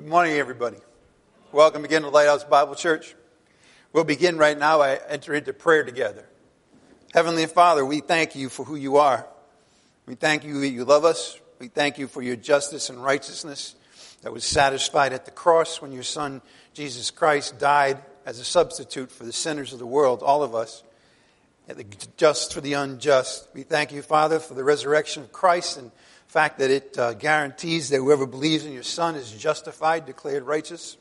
Good morning, everybody. Welcome again to Lighthouse Bible Church. We'll begin right now. I enter into prayer together. Heavenly Father, we thank you for who you are. We thank you that you love us. We thank you for your justice and righteousness that was satisfied at the cross when your Son, Jesus Christ, died as a substitute for the sinners of the world, all of us, the just for the unjust. We thank you, Father, for the resurrection of Christ and fact that it uh, guarantees that whoever believes in your Son is justified, declared righteous.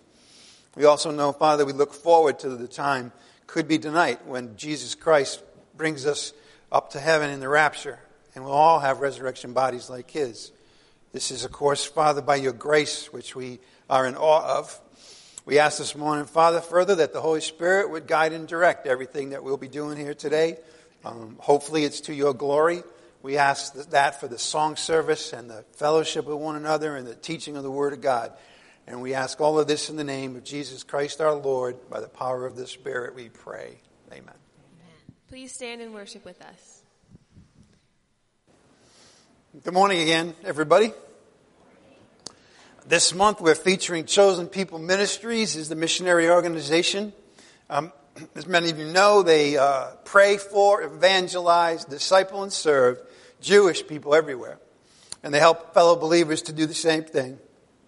We also know, Father, we look forward to the time, could be tonight, when Jesus Christ brings us up to heaven in the rapture, and we'll all have resurrection bodies like his. This is, of course, Father, by your grace, which we are in awe of. We ask this morning, Father, further that the Holy Spirit would guide and direct everything that we'll be doing here today. Um, hopefully, it's to your glory. We ask that for the song service and the fellowship with one another and the teaching of the Word of God. And we ask all of this in the name of Jesus Christ our Lord. By the power of the Spirit, we pray. Amen. Amen. Please stand and worship with us. Good morning again, everybody. This month we're featuring Chosen People Ministries is the missionary organization. Um, as many of you know, they uh, pray for, evangelize, disciple, and serve Jewish people everywhere. And they help fellow believers to do the same thing.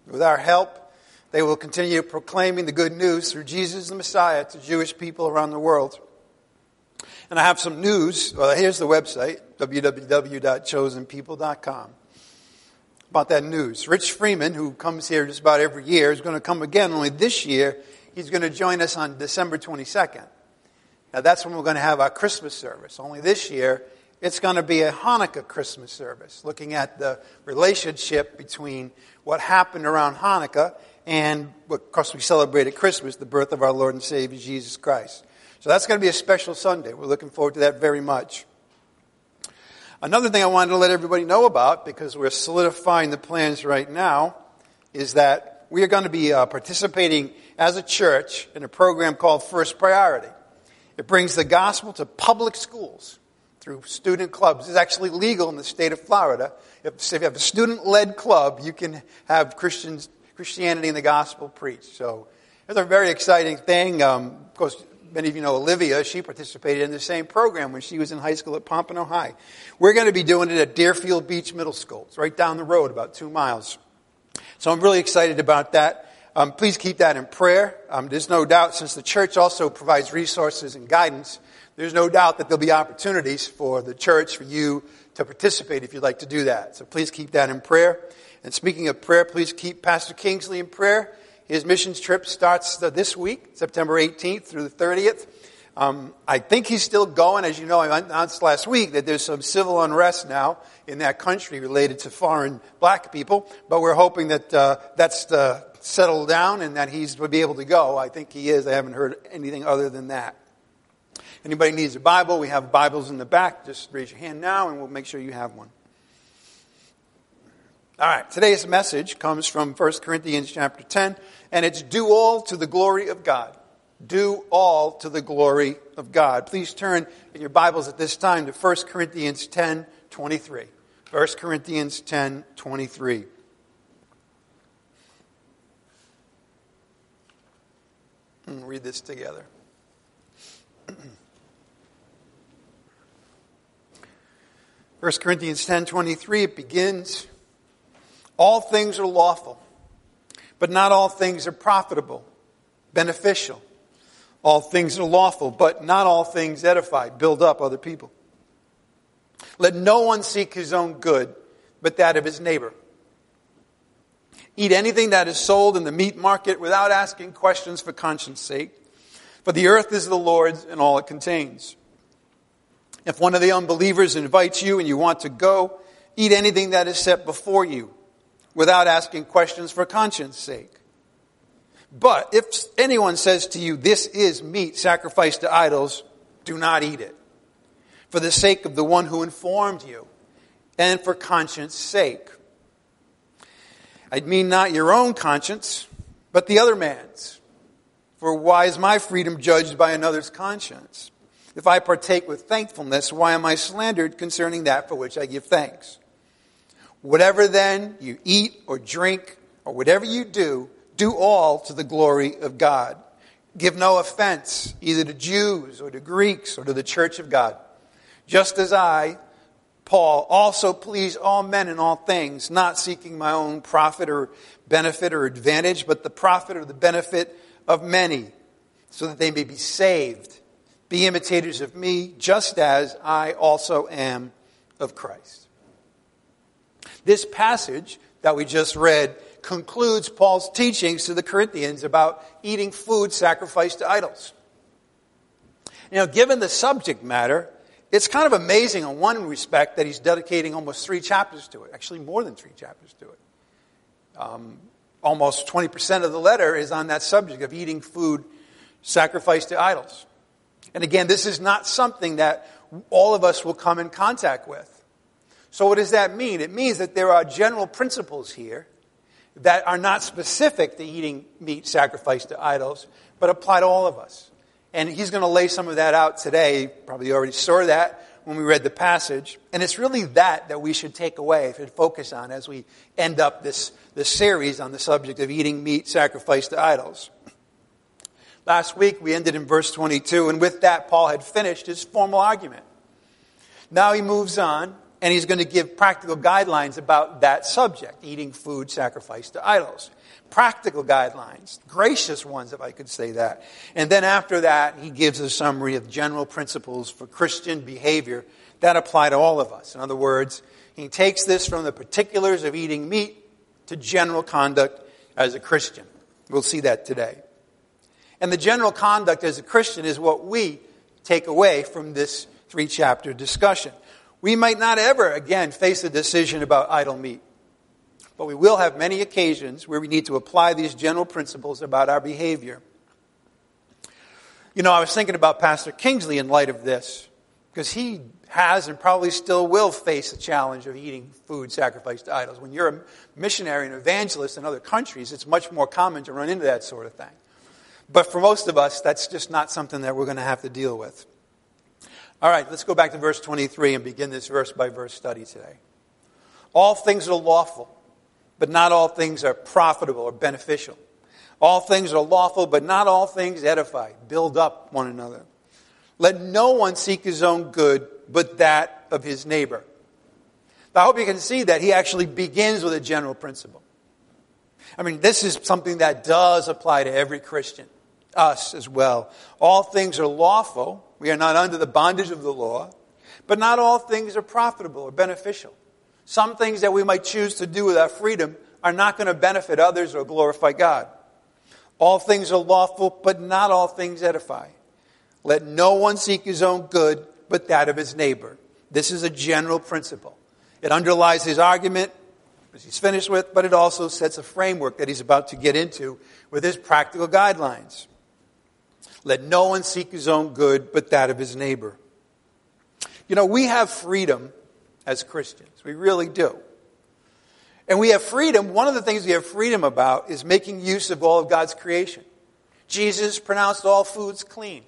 With our help, they will continue proclaiming the good news through Jesus the Messiah to Jewish people around the world. And I have some news. Well, here's the website, www.chosenpeople.com about that news. Rich Freeman, who comes here just about every year, is going to come again, only this year he's going to join us on December 22nd. Now that's when we're going to have our Christmas service. Only this year, it's going to be a Hanukkah Christmas service, looking at the relationship between what happened around Hanukkah and, of course, we celebrated Christmas, the birth of our Lord and Savior Jesus Christ. So that's going to be a special Sunday. We're looking forward to that very much. Another thing I wanted to let everybody know about, because we're solidifying the plans right now, is that we are going to be uh, participating as a church in a program called First Priority. It brings the gospel to public schools through student clubs. It's actually legal in the state of Florida. If, you have a student led club, you can have Christians, Christianity and the gospel preached. So it's a very exciting thing. Um, of course, many of you know Olivia, she participated in the same program when she was in high school at Pompano High. We're going to be doing it at Deerfield Beach Middle School. It's right down the road, about two miles. So I'm really excited about that. Um, please keep that in prayer. Um, there's no doubt, since the church also provides resources and guidance, there's no doubt that there'll be opportunities for the church, for you to participate if you'd like to do that. So please keep that in prayer. And speaking of prayer, please keep Pastor Kingsley in prayer. His missions trip starts this week, September 18th through the 30th. Um, I think he's still going. As you know, I announced last week that there's some civil unrest now in that country related to foreign black people, but we're hoping that uh, that's uh, settled down and that he's will be able to go. I think he is. I haven't heard anything other than that. Anybody needs a Bible? We have Bibles in the back. Just raise your hand now, and we'll make sure you have one. All right, today's message comes from 1 Corinthians chapter 10, and it's do all to the glory of God. Do all to the glory of God. Please turn in your Bibles at this time to 1 Corinthians 10, 23. 1 Corinthians 10, 23. And read this together. 1 Corinthians 10, 23, it begins all things are lawful, but not all things are profitable, beneficial. All things are lawful, but not all things edify, build up other people. Let no one seek his own good, but that of his neighbor. Eat anything that is sold in the meat market without asking questions for conscience sake, for the earth is the Lord's and all it contains. If one of the unbelievers invites you and you want to go, eat anything that is set before you without asking questions for conscience sake. But if anyone says to you, this is meat sacrificed to idols, do not eat it. For the sake of the one who informed you, and for conscience sake. I mean not your own conscience, but the other man's. For why is my freedom judged by another's conscience? If I partake with thankfulness, why am I slandered concerning that for which I give thanks? Whatever then you eat or drink or whatever you do, Do all to the glory of God. Give no offense either to Jews or to Greeks or to the church of God. Just as I, Paul, also please all men in all things, not seeking my own profit or benefit or advantage, but the profit or the benefit of many, so that they may be saved. Be imitators of me, just as I also am of Christ. This passage that we just read concludes Paul's teachings to the Corinthians about eating food sacrificed to idols. Know, given the subject matter, it's kind of amazing in one respect that he's dedicating almost three chapters to it, actually more than three chapters to it. Um, almost 20% of the letter is on that subject of eating food sacrificed to idols. And again, this is not something that all of us will come in contact with. So, what does that mean? It means that there are general principles here that are not specific to eating meat sacrificed to idols, but apply to all of us. And he's going to lay some of that out today. Probably already saw that when we read the passage. And it's really that that we should take away and focus on as we end up this, this series on the subject of eating meat sacrificed to idols. Last week we ended in verse 22, and with that, Paul had finished his formal argument. Now he moves on and he's going to give practical guidelines about that subject, eating food sacrificed to idols. Practical guidelines, gracious ones, if I could say that. And then after that, he gives a summary of general principles for Christian behavior that apply to all of us. In other words, he takes this from the particulars of eating meat to general conduct as a Christian. We'll see that today. And the general conduct as a Christian is what we take away from this three chapter discussion. We might not ever again face a decision about idol meat, but we will have many occasions where we need to apply these general principles about our behavior. You know, I was thinking about Pastor Kingsley in light of this, because he has and probably still will face the challenge of eating food sacrificed to idols. When you're a missionary and evangelist in other countries, it's much more common to run into that sort of thing. But for most of us, that's just not something that we're going to have to deal with. All right, let's go back to verse 23 and begin this verse by verse study today. All things are lawful, but not all things are profitable or beneficial. All things are lawful, but not all things edify, build up one another. Let no one seek his own good, but that of his neighbor. I hope you can see that he actually begins with a general principle. I mean, this is something that does apply to every Christian, us as well. All things are lawful, we are not under the bondage of the law, but not all things are profitable or beneficial. Some things that we might choose to do with our freedom are not going to benefit others or glorify God. All things are lawful, but not all things edify. Let no one seek his own good, but that of his neighbor. This is a general principle. It underlies his argument, as he's finished with, but it also sets a framework that he's about to get into with his practical guidelines. Let no one seek his own good, but that of his neighbor. You know, we have freedom as Christians. We really do. And we have freedom. One of the things we have freedom about is making use of all of God's creation. Jesus pronounced all foods clean.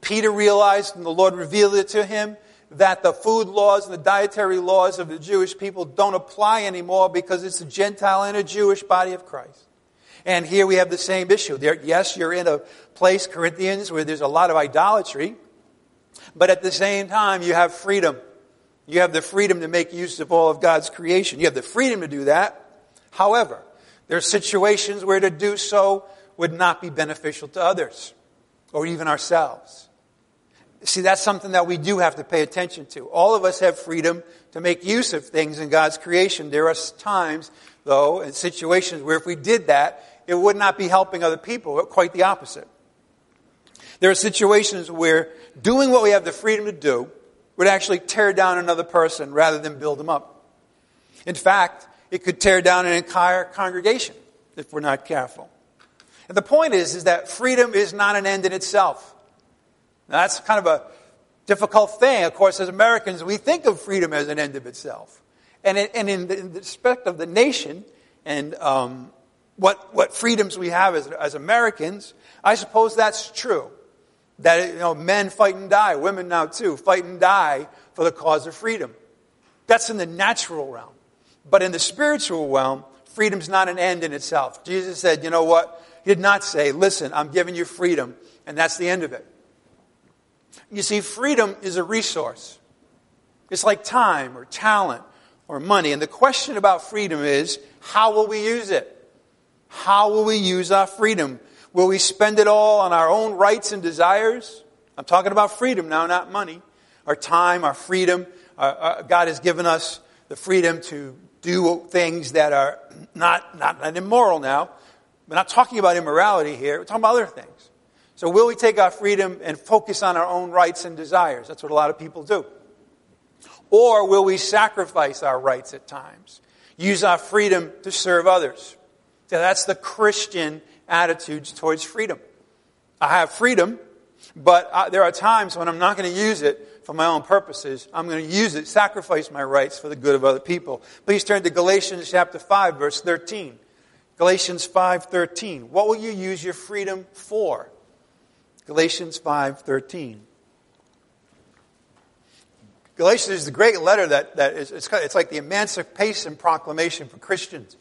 Peter realized, and the Lord revealed it to him, that the food laws and the dietary laws of the Jewish people don't apply anymore because it's a Gentile and a Jewish body of Christ. And here we have the same issue. There, yes, you're in a place, Corinthians, where there's a lot of idolatry, but at the same time, you have freedom. You have the freedom to make use of all of God's creation. You have the freedom to do that. However, there are situations where to do so would not be beneficial to others or even ourselves. See, that's something that we do have to pay attention to. All of us have freedom to make use of things in God's creation. There are times, though, and situations where if we did that, it would not be helping other people, quite the opposite. There are situations where doing what we have the freedom to do would actually tear down another person rather than build them up. In fact, it could tear down an entire congregation if we're not careful. And the point is, is that freedom is not an end in itself. Now, that's kind of a difficult thing. Of course, as Americans, we think of freedom as an end of itself. And, and in, the, in the respect of the nation and um, what, what freedoms we have as, as Americans, I suppose that's true. That, you know, men fight and die, women now too, fight and die for the cause of freedom. That's in the natural realm. But in the spiritual realm, Freedom's not an end in itself. Jesus said, you know what? He did not say, listen, I'm giving you freedom, and that's the end of it. You see, freedom is a resource. It's like time or talent or money. And the question about freedom is, how will we use it? How will we use our freedom? Will we spend it all on our own rights and desires? I'm talking about freedom now, not money. Our time, our freedom. God has given us the freedom to do things that are not, not, not immoral now. We're not talking about immorality here. We're talking about other things. So will we take our freedom and focus on our own rights and desires? That's what a lot of people do. Or will we sacrifice our rights at times? Use our freedom to serve others? That's the Christian attitudes towards freedom. I have freedom, but I, there are times when I'm not going to use it for my own purposes. I'm going to use it, sacrifice my rights for the good of other people. Please turn to Galatians chapter 5, verse 13. Galatians 5:13. What will you use your freedom for? Galatians 5:13. Galatians is the great letter that, that is, it's, it's like the emancipation proclamation for Christians.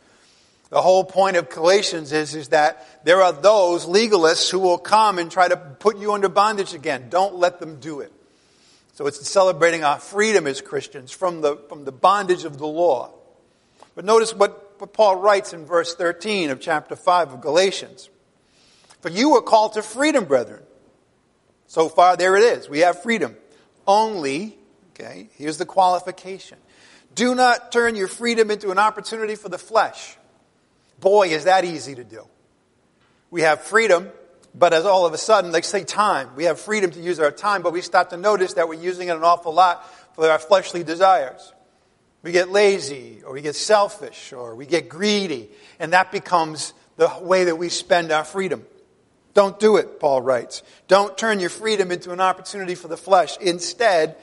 The whole point of Galatians is, is that there are those legalists who will come and try to put you under bondage again. Don't let them do it. So it's celebrating our freedom as Christians from the, from the bondage of the law. But notice what, what Paul writes in verse 13 of chapter 5 of Galatians. For you were called to freedom, brethren. So far, there it is. We have freedom. Only, okay, here's the qualification. Do not turn your freedom into an opportunity for the flesh. Boy, is that easy to do. We have freedom, but as all of a sudden, like say time, we have freedom to use our time, but we start to notice that we're using it an awful lot for our fleshly desires. We get lazy, or we get selfish, or we get greedy, and that becomes the way that we spend our freedom. Don't do it, Paul writes. Don't turn your freedom into an opportunity for the flesh. Instead,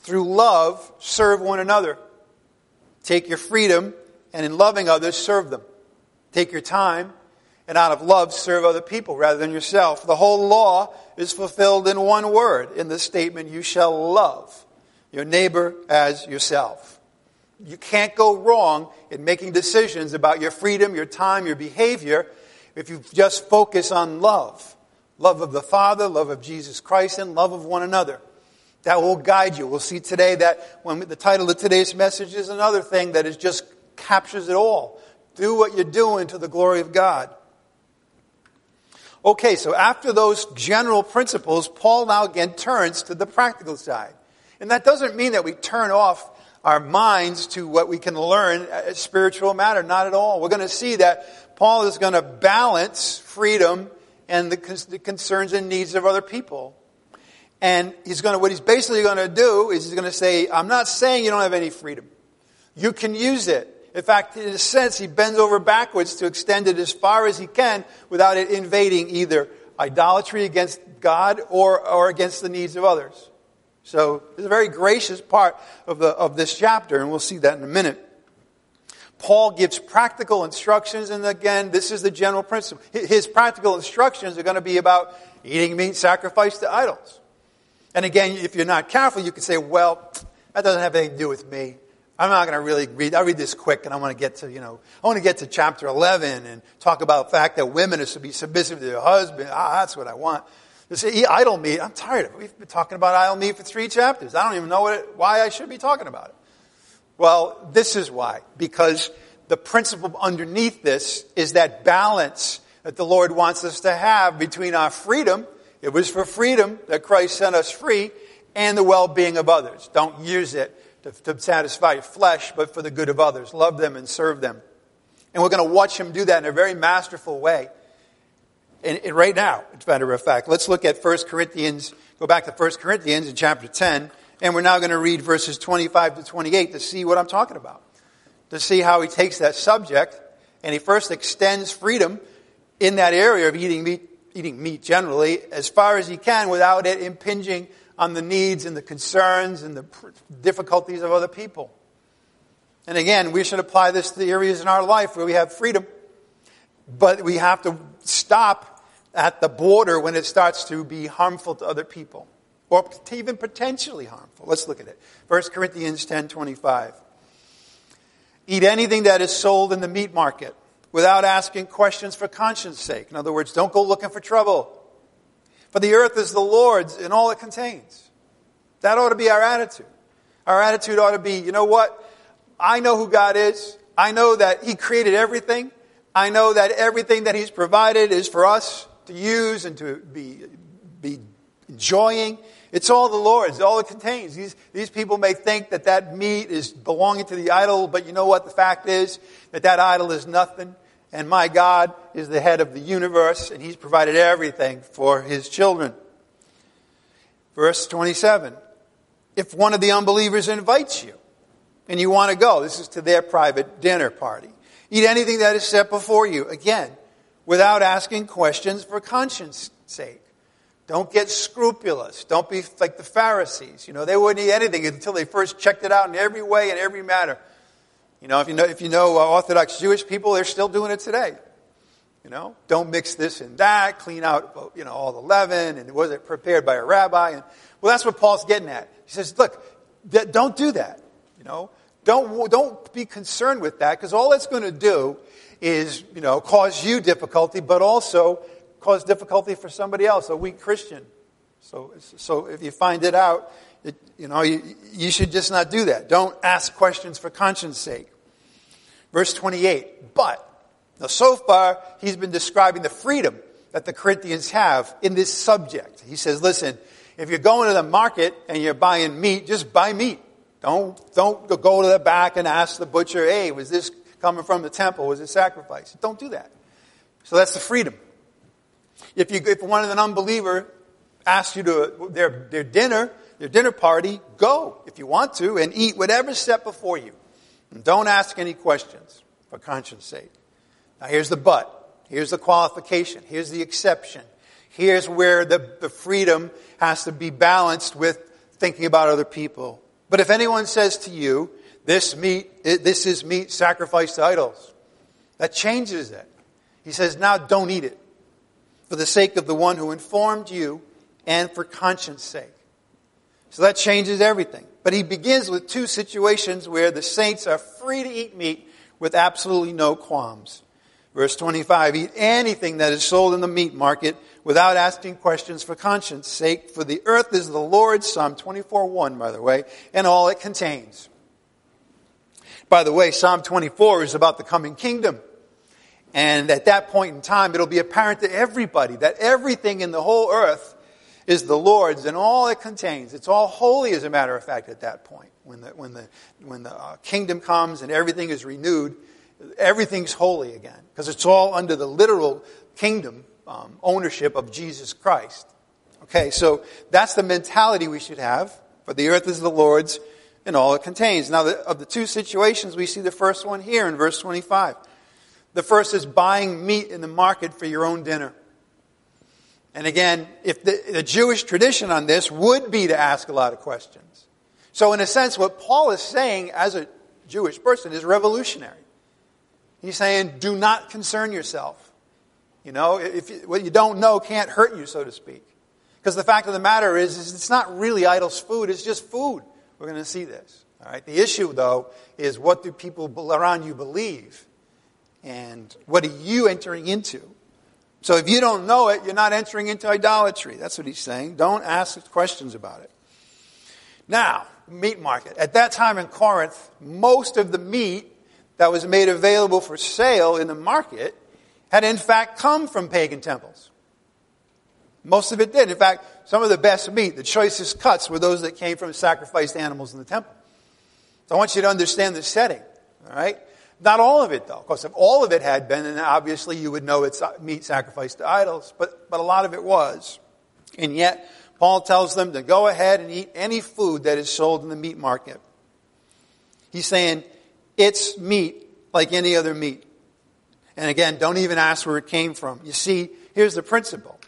through love, serve one another. Take your freedom, and in loving others, serve them. Take your time, and out of love serve other people rather than yourself. The whole law is fulfilled in one word in the statement, you shall love your neighbor as yourself. You can't go wrong in making decisions about your freedom, your time, your behavior if you just focus on love. Love of the Father, love of Jesus Christ, and love of one another. That will guide you. We'll see today that when the title of today's message is another thing that is just captures it all. Do what you're doing to the glory of God. Okay, so after those general principles, Paul now again turns to the practical side. And that doesn't mean that we turn off our minds to what we can learn spiritual matter. Not at all. We're going to see that Paul is going to balance freedom and the concerns and needs of other people. And he's going to, what he's basically going to do is he's going to say, I'm not saying you don't have any freedom. You can use it. In fact, in a sense, he bends over backwards to extend it as far as he can without it invading either idolatry against God or, or against the needs of others. So it's a very gracious part of, the, of this chapter, and we'll see that in a minute. Paul gives practical instructions, and again, this is the general principle. His practical instructions are going to be about eating meat sacrificed to idols. And again, if you're not careful, you could say, well, that doesn't have anything to do with me. I'm not going to really read, I'll read this quick and I want to get to, you know, I want to get to chapter 11 and talk about the fact that women are to be submissive to their husband. Ah, that's what I want. Eat idol meat. I'm tired of it. We've been talking about idol meat for three chapters. I don't even know it, why I should be talking about it. Well, this is why. Because the principle underneath this is that balance that the Lord wants us to have between our freedom. It was for freedom that Christ sent us free and the well-being of others. Don't use it to, to satisfy your flesh, but for the good of others. Love them and serve them. And we're going to watch him do that in a very masterful way. And, and right now, as a matter of fact, let's look at 1 Corinthians, go back to 1 Corinthians in chapter 10, and we're now going to read verses 25 to 28 to see what I'm talking about. To see how he takes that subject, and he first extends freedom in that area of eating meat, eating meat generally, as far as he can without it impinging on the needs and the concerns and the difficulties of other people. And again, we should apply this to the areas in our life where we have freedom, but we have to stop at the border when it starts to be harmful to other people or even potentially harmful. Let's look at it. 1 Corinthians 10:25. Eat anything that is sold in the meat market without asking questions for conscience sake. In other words, don't go looking for trouble. For the earth is the Lord's and all it contains. That ought to be our attitude. Our attitude ought to be, you know what? I know who God is. I know that He created everything. I know that everything that He's provided is for us to use and to be, be enjoying. It's all the Lord's, all it contains. These, these people may think that that meat is belonging to the idol, but you know what? The fact is that that idol is nothing. And my God is the head of the universe, and He's provided everything for His children. Verse 27. If one of the unbelievers invites you, and you want to go, this is to their private dinner party. Eat anything that is set before you. Again, without asking questions for conscience sake. Don't get scrupulous. Don't be like the Pharisees. You know, they wouldn't eat anything until they first checked it out in every way and every matter. You know, if you know, if you know uh, Orthodox Jewish people, they're still doing it today. You know, don't mix this and that. Clean out, you know, all the leaven and was it prepared by a rabbi? And well, that's what Paul's getting at. He says, look, don't do that. You know, don't don't be concerned with that because all it's going to do is, you know, cause you difficulty, but also cause difficulty for somebody else, a weak Christian. So, so if you find it out, it, you know, you, you should just not do that. Don't ask questions for conscience sake. Verse 28. But, now so far, he's been describing the freedom that the Corinthians have in this subject. He says, listen, if you're going to the market and you're buying meat, just buy meat. Don't, don't go to the back and ask the butcher, hey, was this coming from the temple? Was it sacrifice? Don't do that. So that's the freedom. If, you, if one of an unbeliever asks you to their, their dinner, their dinner party, go if you want to and eat whatever's set before you. And don't ask any questions for conscience sake. Now here's the but. Here's the qualification. Here's the exception. Here's where the, the freedom has to be balanced with thinking about other people. But if anyone says to you, this meat, this is meat sacrificed to idols, that changes it. He says, now don't eat it for the sake of the one who informed you and for conscience sake. So that changes everything. But he begins with two situations where the saints are free to eat meat with absolutely no qualms. Verse 25, eat anything that is sold in the meat market without asking questions for conscience sake, for the earth is the Lord's, Psalm 24 1, by the way, and all it contains. By the way, Psalm 24 is about the coming kingdom. And at that point in time, it'll be apparent to everybody that everything in the whole earth is the Lord's and all it contains. It's all holy, as a matter of fact, at that point. When the, when the, when the uh, kingdom comes and everything is renewed, everything's holy again. Because it's all under the literal kingdom um, ownership of Jesus Christ. Okay, so that's the mentality we should have. For the earth is the Lord's and all it contains. Now, the, of the two situations, we see the first one here in verse 25. The first is buying meat in the market for your own dinner. And again, if the, the Jewish tradition on this would be to ask a lot of questions. So, in a sense, what Paul is saying as a Jewish person is revolutionary. He's saying, do not concern yourself. You know, if you, what you don't know can't hurt you, so to speak. Because the fact of the matter is, is it's not really idols food, it's just food. We're going to see this. All right. The issue, though, is what do people around you believe? And what are you entering into? So if you don't know it, you're not entering into idolatry. That's what he's saying. Don't ask questions about it. Now, meat market. At that time in Corinth, most of the meat that was made available for sale in the market had in fact come from pagan temples. Most of it did. In fact, some of the best meat, the choicest cuts, were those that came from sacrificed animals in the temple. So I want you to understand the setting. All right? Not all of it, though. Of course, if all of it had been, then obviously you would know it's uh, meat sacrificed to idols. But, but a lot of it was. And yet, Paul tells them to go ahead and eat any food that is sold in the meat market. He's saying, it's meat like any other meat. And again, don't even ask where it came from. You see, here's the principle.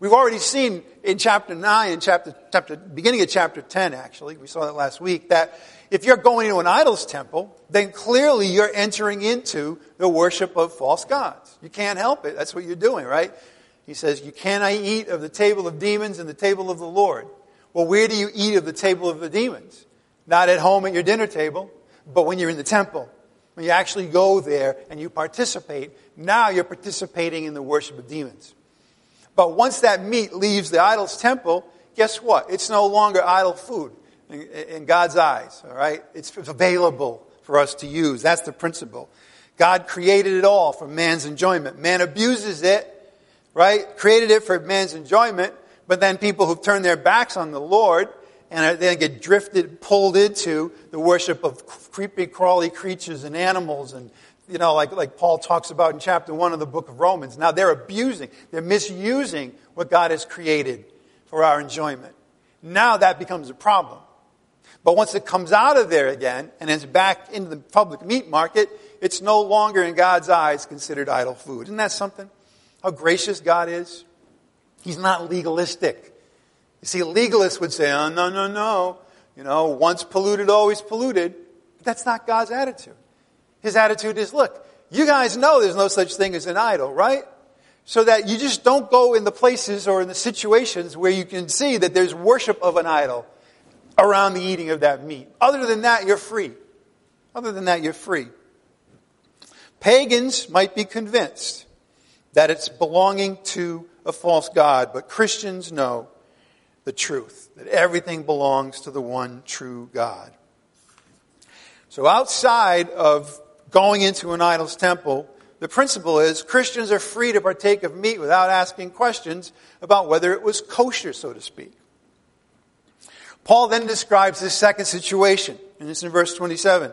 We've already seen in chapter 9 and chapter, chapter, beginning of chapter 10 actually, we saw that last week, that if you're going into an idol's temple, then clearly you're entering into the worship of false gods. You can't help it. That's what you're doing, right? He says, you cannot eat of the table of demons and the table of the Lord. Well, where do you eat of the table of the demons? Not at home at your dinner table, but when you're in the temple. When you actually go there and you participate, now you're participating in the worship of demons. But once that meat leaves the idol's temple, guess what? It's no longer idol food in, in God's eyes, all right? It's available for us to use. That's the principle. God created it all for man's enjoyment. Man abuses it, right? Created it for man's enjoyment, but then people who've turned their backs on the Lord and then get drifted, pulled into the worship of creepy, crawly creatures and animals and you know, like, like Paul talks about in chapter 1 of the book of Romans. Now they're abusing, they're misusing what God has created for our enjoyment. Now that becomes a problem. But once it comes out of there again and is back into the public meat market, it's no longer in God's eyes considered idol food. Isn't that something? How gracious God is? He's not legalistic. You see, legalists would say, oh, no, no, no. You know, once polluted, always polluted. But that's not God's attitude. His attitude is, look, you guys know there's no such thing as an idol, right? So that you just don't go in the places or in the situations where you can see that there's worship of an idol around the eating of that meat. Other than that, you're free. Other than that, you're free. Pagans might be convinced that it's belonging to a false God, but Christians know the truth, that everything belongs to the one true God. So outside of going into an idol's temple, the principle is Christians are free to partake of meat without asking questions about whether it was kosher, so to speak. Paul then describes this second situation, and it's in verse 27.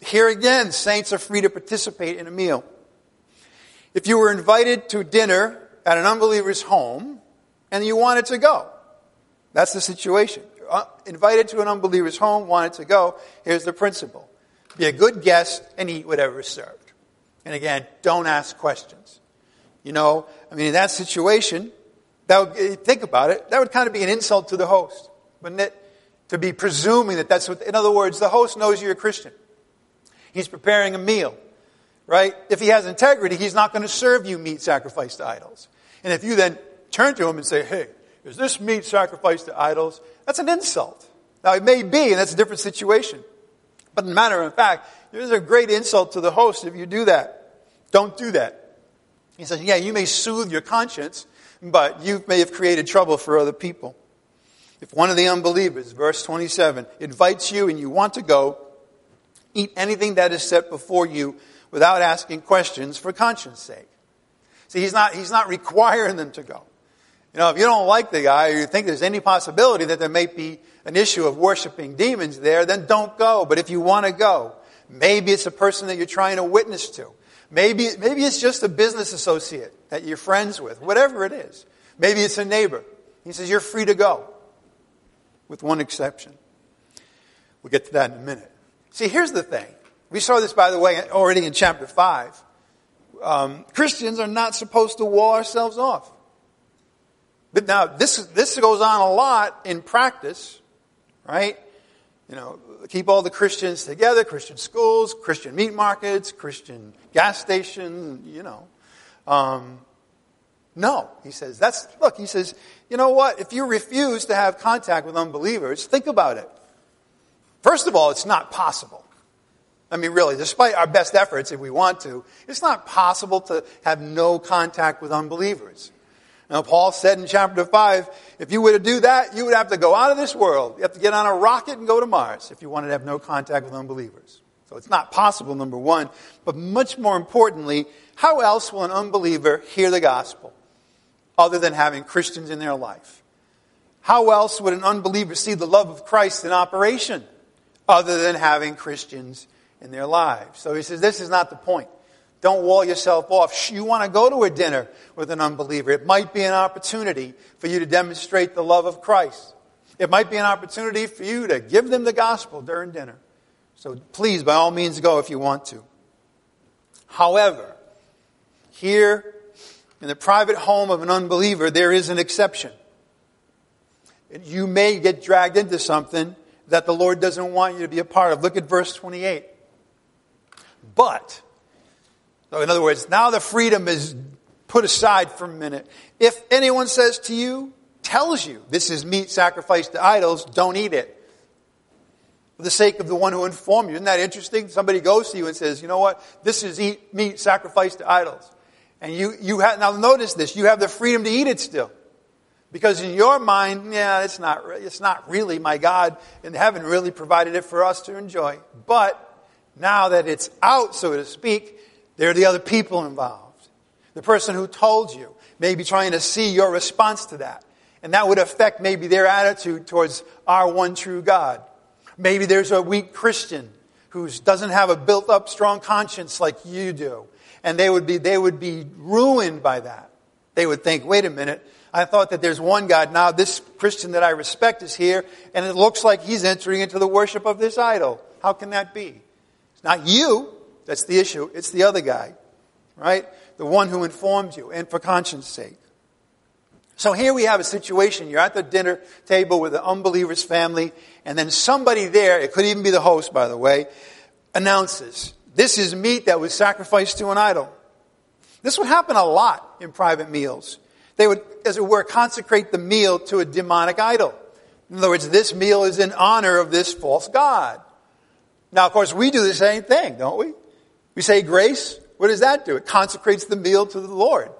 Here again, saints are free to participate in a meal. If you were invited to dinner at an unbeliever's home and you wanted to go, that's the situation. Uh, invited to an unbeliever's home, wanted to go, here's the principle. Be a good guest and eat whatever is served. And again, don't ask questions. You know, I mean, in that situation, that would, think about it, that would kind of be an insult to the host, wouldn't it? To be presuming that that's what, in other words, the host knows you're a Christian. He's preparing a meal, right? If he has integrity, he's not going to serve you meat sacrificed to idols. And if you then turn to him and say, hey, is this meat sacrificed to idols? That's an insult. Now, it may be, and that's a different situation. But in matter of fact, there's a great insult to the host if you do that. Don't do that. He says, yeah, you may soothe your conscience, but you may have created trouble for other people. If one of the unbelievers, verse 27, invites you and you want to go, eat anything that is set before you without asking questions for conscience sake. See, he's not, he's not requiring them to go. You know, if you don't like the guy or you think there's any possibility that there may be an issue of worshiping demons there, then don't go. But if you want to go, maybe it's a person that you're trying to witness to. Maybe, maybe it's just a business associate that you're friends with, whatever it is. Maybe it's a neighbor. He says, you're free to go, with one exception. We'll get to that in a minute. See, here's the thing. We saw this, by the way, already in chapter 5. Um, Christians are not supposed to wall ourselves off. But now, this, this goes on a lot in practice, right? You know, keep all the Christians together, Christian schools, Christian meat markets, Christian gas stations, you know. Um, no, he says, that's, look, he says, you know what? If you refuse to have contact with unbelievers, think about it. First of all, it's not possible. I mean, really, despite our best efforts, if we want to, it's not possible to have no contact with unbelievers. Now, Paul said in chapter 5, if you were to do that, you would have to go out of this world. You have to get on a rocket and go to Mars if you wanted to have no contact with unbelievers. So it's not possible, number one. But much more importantly, how else will an unbeliever hear the gospel other than having Christians in their life? How else would an unbeliever see the love of Christ in operation other than having Christians in their lives? So he says, this is not the point. Don't wall yourself off. You want to go to a dinner with an unbeliever. It might be an opportunity for you to demonstrate the love of Christ. It might be an opportunity for you to give them the gospel during dinner. So please, by all means, go if you want to. However, here in the private home of an unbeliever, there is an exception. You may get dragged into something that the Lord doesn't want you to be a part of. Look at verse 28. But, so, in other words, now the freedom is put aside for a minute. If anyone says to you, tells you, this is meat sacrificed to idols, don't eat it. for the sake of the one who informed you. Isn't that interesting? Somebody goes to you and says, you know what? This is eat meat sacrificed to idols. And you, you have, now notice this, you have the freedom to eat it still. Because in your mind, yeah, it's not, it's not really my God in heaven really provided it for us to enjoy. But now that it's out, so to speak, there are the other people involved. The person who told you may be trying to see your response to that. And that would affect maybe their attitude towards our one true God. Maybe there's a weak Christian who doesn't have a built up strong conscience like you do. And they would be, they would be ruined by that. They would think, wait a minute, I thought that there's one God. Now this Christian that I respect is here, and it looks like he's entering into the worship of this idol. How can that be? It's not you. That's the issue. It's the other guy. Right? The one who informed you, and for conscience sake. So here we have a situation. You're at the dinner table with the unbeliever's family, and then somebody there, it could even be the host, by the way, announces, this is meat that was sacrificed to an idol. This would happen a lot in private meals. They would, as it were, consecrate the meal to a demonic idol. In other words, this meal is in honor of this false God. Now, of course, we do the same thing, don't we? We say grace. What does that do? It consecrates the meal to the Lord.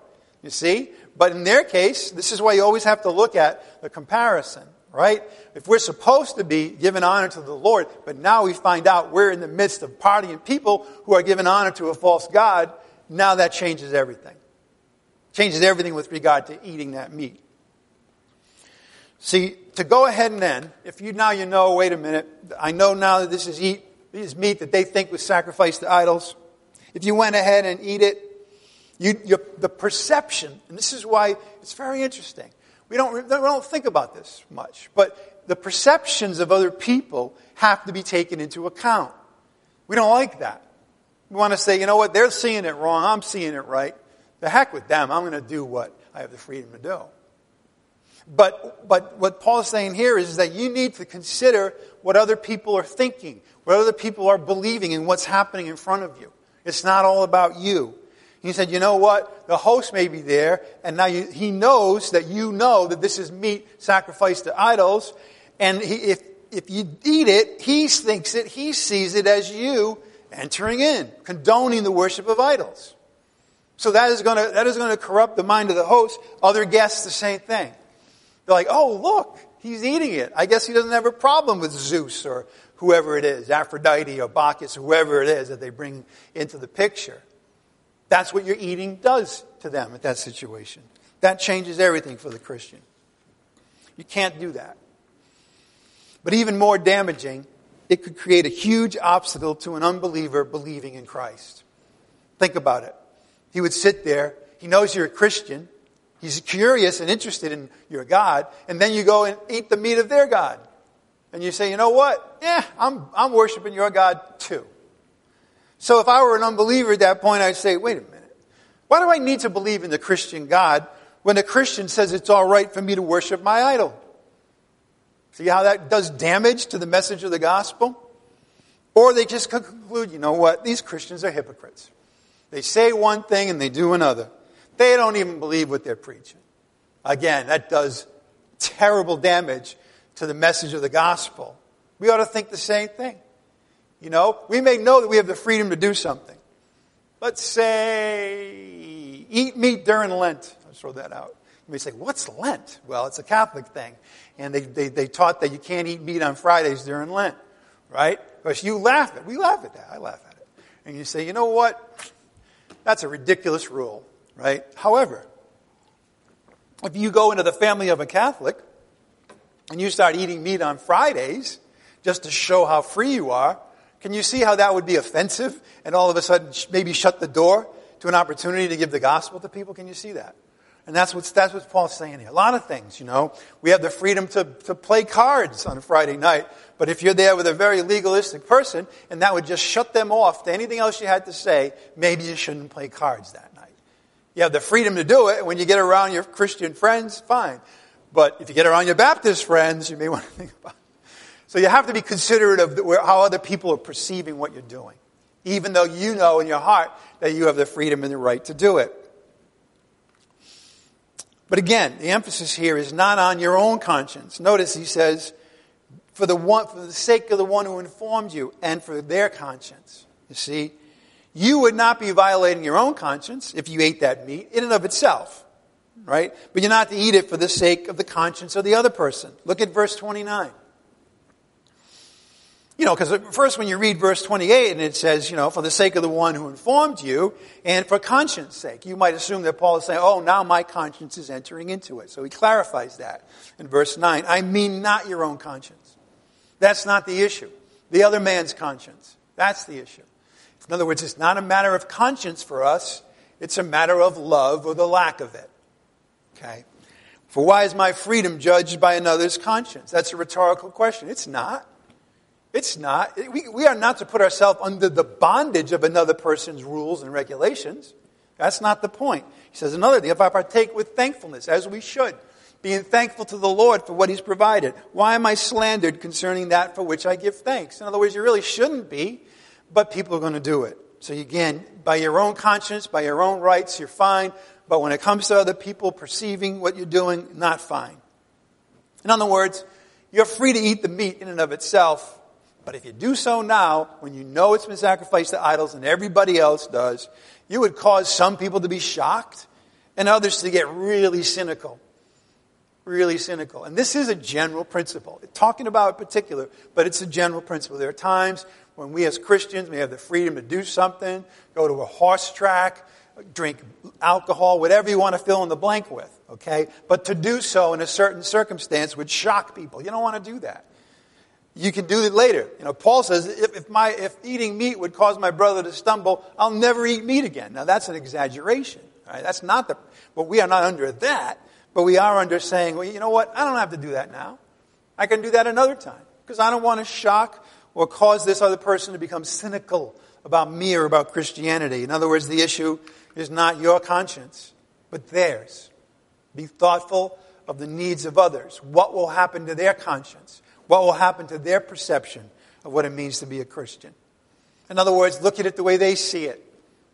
You see? But in their case, this is why you always have to look at the comparison, right? If we're supposed to be giving honor to the Lord, but now we find out we're in the midst of partying people who are giving honor to a false God, now that changes everything. Changes everything with regard to eating that meat. See, to go ahead and then, if you now you know, wait a minute, I know now that this is eat, this is meat that they think was sacrificed to idols. If you went ahead and eat it, you, you, the perception, and this is why it's very interesting. We don't, we don't think about this much, but the perceptions of other people have to be taken into account. We don't like that. We want to say, you know what, they're seeing it wrong, I'm seeing it right. The heck with them, I'm going to do what I have the freedom to do. But, but what Paul's saying here is that you need to consider what other people are thinking, what other people are believing, and what's happening in front of you. It's not all about you. He said, you know what? The host may be there, and now you, he knows that you know that this is meat sacrificed to idols, and he, if, if you eat it, he thinks it, he sees it as you entering in, condoning the worship of idols. So that is going to, that is going to corrupt the mind of the host. Other guests, the same thing. They're like, oh, look, he's eating it. I guess he doesn't have a problem with Zeus or whoever it is, Aphrodite or Bacchus, whoever it is that they bring into the picture. That's what your eating does to them at that situation. That changes everything for the Christian. You can't do that. But even more damaging, it could create a huge obstacle to an unbeliever believing in Christ. Think about it. He would sit there, he knows you're a Christian, he's curious and interested in your God, and then you go and eat the meat of their God. And you say, you know what? Yeah, I'm, I'm worshiping your God too. So if I were an unbeliever at that point, I'd say, wait a minute. Why do I need to believe in the Christian God when a Christian says it's all right for me to worship my idol? See how that does damage to the message of the gospel? Or they just conclude, you know what? These Christians are hypocrites. They say one thing and they do another. They don't even believe what they're preaching. Again, that does terrible damage to the message of the gospel. We ought to think the same thing. You know, we may know that we have the freedom to do something. Let's say, eat meat during Lent. I'll throw that out. You say, what's Lent? Well, it's a Catholic thing. And they, they, they taught that you can't eat meat on Fridays during Lent, right? Because you laugh at We laugh at that. I laugh at it. And you say, you know what? That's a ridiculous rule, right? However, if you go into the family of a Catholic and you start eating meat on Fridays just to show how free you are, can you see how that would be offensive and all of a sudden maybe shut the door to an opportunity to give the gospel to people? Can you see that? And that's what, that's what Paul's saying here. A lot of things, you know. We have the freedom to, to play cards on a Friday night, but if you're there with a very legalistic person and that would just shut them off to anything else you had to say, maybe you shouldn't play cards that night. You have the freedom to do it. When you get around your Christian friends, fine. But if you get around your Baptist friends, you may want to think about it. So you have to be considerate of how other people are perceiving what you're doing, even though you know in your heart that you have the freedom and the right to do it. But again, the emphasis here is not on your own conscience. Notice he says, for the, one, for the sake of the one who informed you and for their conscience. You see, you would not be violating your own conscience if you ate that meat in and of itself, right? But you're not to eat it for the sake of the conscience of the other person. Look at verse 29. You know, because first when you read verse 28 and it says, you know, for the sake of the one who informed you and for conscience sake, you might assume that Paul is saying, oh, now my conscience is entering into it. So he clarifies that in verse 9. I mean not your own conscience. That's not the issue. The other man's conscience. That's the issue. In other words, it's not a matter of conscience for us. It's a matter of love or the lack of it. Okay? For why is my freedom judged by another's conscience? That's a rhetorical question. It's not. It's not. We, we are not to put ourselves under the bondage of another person's rules and regulations. That's not the point. He says another thing, if I partake with thankfulness, as we should, being thankful to the Lord for what He's provided, why am I slandered concerning that for which I give thanks? In other words, you really shouldn't be, but people are going to do it. So again, by your own conscience, by your own rights, you're fine. But when it comes to other people perceiving what you're doing, not fine. In other words, you're free to eat the meat in and of itself, but if you do so now, when you know it's been sacrificed to idols and everybody else does, you would cause some people to be shocked and others to get really cynical. Really cynical. And this is a general principle. Talking about it particular, but it's a general principle. There are times when we as Christians may have the freedom to do something, go to a horse track, drink alcohol, whatever you want to fill in the blank with, okay? But to do so in a certain circumstance would shock people. You don't want to do that you can do it later. You know, Paul says, if, if, my, if eating meat would cause my brother to stumble, I'll never eat meat again. Now that's an exaggeration. Right? That's not the, but we are not under that, but we are under saying, well, you know what? I don't have to do that now. I can do that another time. Because I don't want to shock or cause this other person to become cynical about me or about Christianity. In other words, the issue is not your conscience, but theirs. Be thoughtful of the needs of others. What will happen to their conscience? What will happen to their perception of what it means to be a Christian? In other words, look at it the way they see it,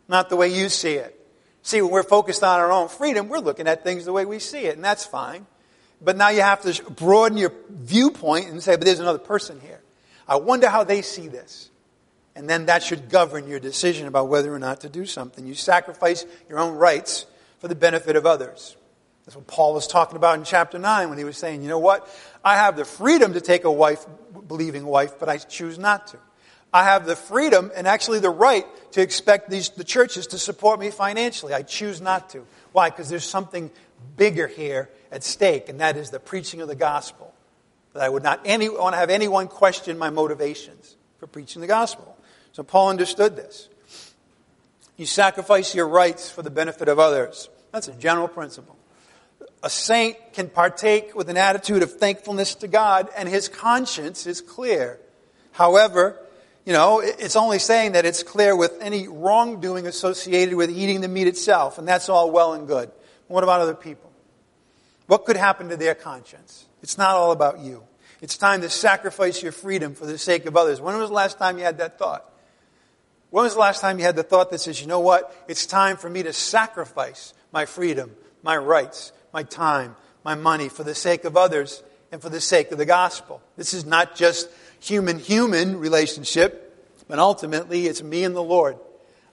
not the way you see it. See, when we're focused on our own freedom, we're looking at things the way we see it, and that's fine. But now you have to broaden your viewpoint and say, but there's another person here. I wonder how they see this. And then that should govern your decision about whether or not to do something. You sacrifice your own rights for the benefit of others. That's what Paul was talking about in chapter 9 when he was saying, you know what? I have the freedom to take a wife, believing wife, but I choose not to. I have the freedom and actually the right to expect these, the churches to support me financially. I choose not to. Why? Because there's something bigger here at stake, and that is the preaching of the gospel. That I would not any, want to have anyone question my motivations for preaching the gospel. So Paul understood this. You sacrifice your rights for the benefit of others. That's a general principle a saint can partake with an attitude of thankfulness to God and his conscience is clear. However, you know, it's only saying that it's clear with any wrongdoing associated with eating the meat itself, and that's all well and good. What about other people? What could happen to their conscience? It's not all about you. It's time to sacrifice your freedom for the sake of others. When was the last time you had that thought? When was the last time you had the thought that says, you know what? It's time for me to sacrifice my freedom, my rights, my time, my money for the sake of others and for the sake of the gospel. This is not just human human relationship, but ultimately it's me and the Lord.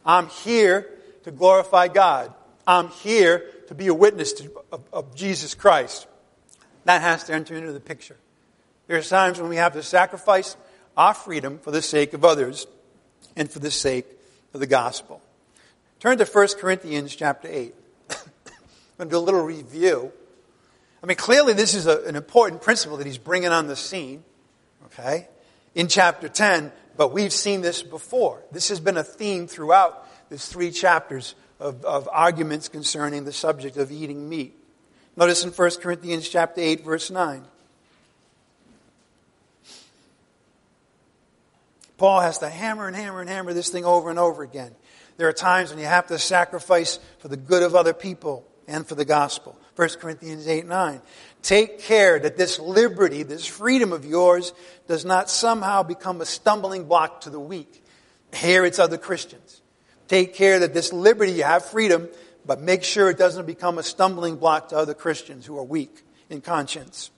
I'm here to glorify God. I'm here to be a witness to, of, of Jesus Christ. That has to enter into the picture. There are times when we have to sacrifice our freedom for the sake of others and for the sake of the gospel. Turn to 1 Corinthians chapter 8. Going to do a little review. I mean, clearly this is a, an important principle that he's bringing on the scene, okay, in chapter 10, but we've seen this before. This has been a theme throughout these three chapters of, of arguments concerning the subject of eating meat. Notice in 1 Corinthians chapter 8, verse 9. Paul has to hammer and hammer and hammer this thing over and over again. There are times when you have to sacrifice for the good of other people and for the gospel. 1 Corinthians 8 9. Take care that this liberty, this freedom of yours, does not somehow become a stumbling block to the weak. Here it's other Christians. Take care that this liberty, you have freedom, but make sure it doesn't become a stumbling block to other Christians who are weak in conscience.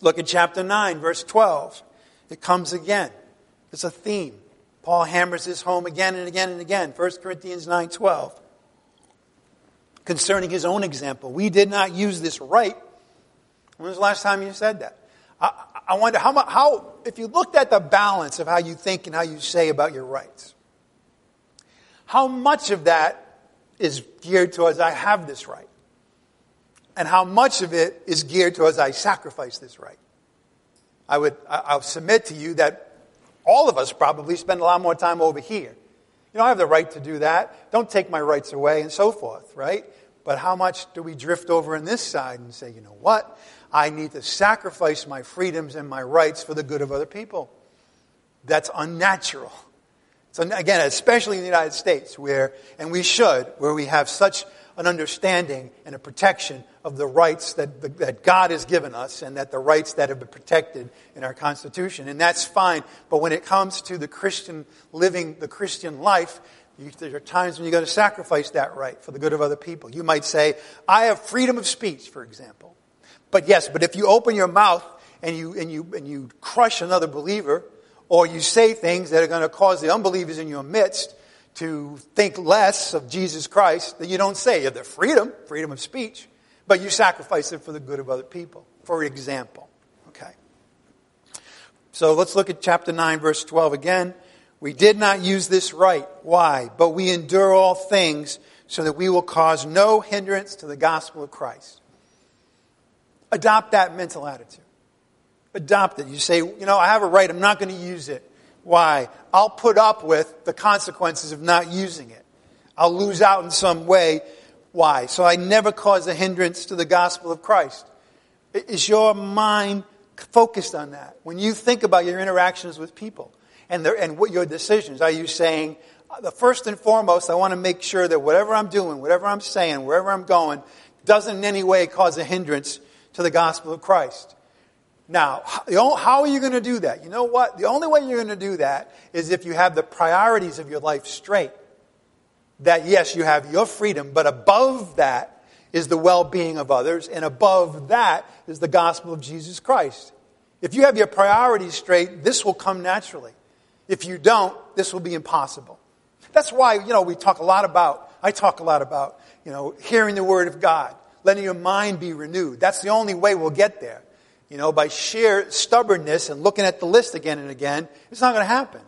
Look at chapter 9, verse 12. It comes again. It's a theme. Paul hammers this home again and again and again. 1 Corinthians 9 12. Concerning his own example, we did not use this right. When was the last time you said that? I, I wonder how, how, if you looked at the balance of how you think and how you say about your rights, how much of that is geared towards I have this right? And how much of it is geared towards I sacrifice this right? I would, I'll submit to you that all of us probably spend a lot more time over here. You know, I have the right to do that. Don't take my rights away and so forth, right? But how much do we drift over in this side and say, you know what? I need to sacrifice my freedoms and my rights for the good of other people. That's unnatural. So again, especially in the United States, where, and we should, where we have such an understanding and a protection of the rights that, that God has given us and that the rights that have been protected in our Constitution. And that's fine. But when it comes to the Christian living the Christian life, you, there are times when you got to sacrifice that right for the good of other people. You might say, I have freedom of speech, for example. But yes, but if you open your mouth and you, and you, and you crush another believer, or you say things that are going to cause the unbelievers in your midst to think less of Jesus Christ, that you don't say. The freedom, freedom of speech, but you sacrifice it for the good of other people, for example. Okay. So let's look at chapter 9, verse 12 again. We did not use this right. Why? But we endure all things so that we will cause no hindrance to the gospel of Christ. Adopt that mental attitude. Adopt it. You say, you know, I have a right, I'm not going to use it. Why? I'll put up with the consequences of not using it. I'll lose out in some way. Why? So I never cause a hindrance to the gospel of Christ. Is your mind focused on that? When you think about your interactions with people and, their, and what your decisions, are you saying, uh, the first and foremost, I want to make sure that whatever I'm doing, whatever I'm saying, wherever I'm going, doesn't in any way cause a hindrance to the gospel of Christ. Now, how are you going to do that? You know what? The only way you're going to do that is if you have the priorities of your life straight. That yes, you have your freedom, but above that is the well-being of others, and above that is the gospel of Jesus Christ. If you have your priorities straight, this will come naturally. If you don't, this will be impossible. That's why, you know, we talk a lot about, I talk a lot about, you know, hearing the word of God, letting your mind be renewed. That's the only way we'll get there you know, by sheer stubbornness and looking at the list again and again, it's not going to happen.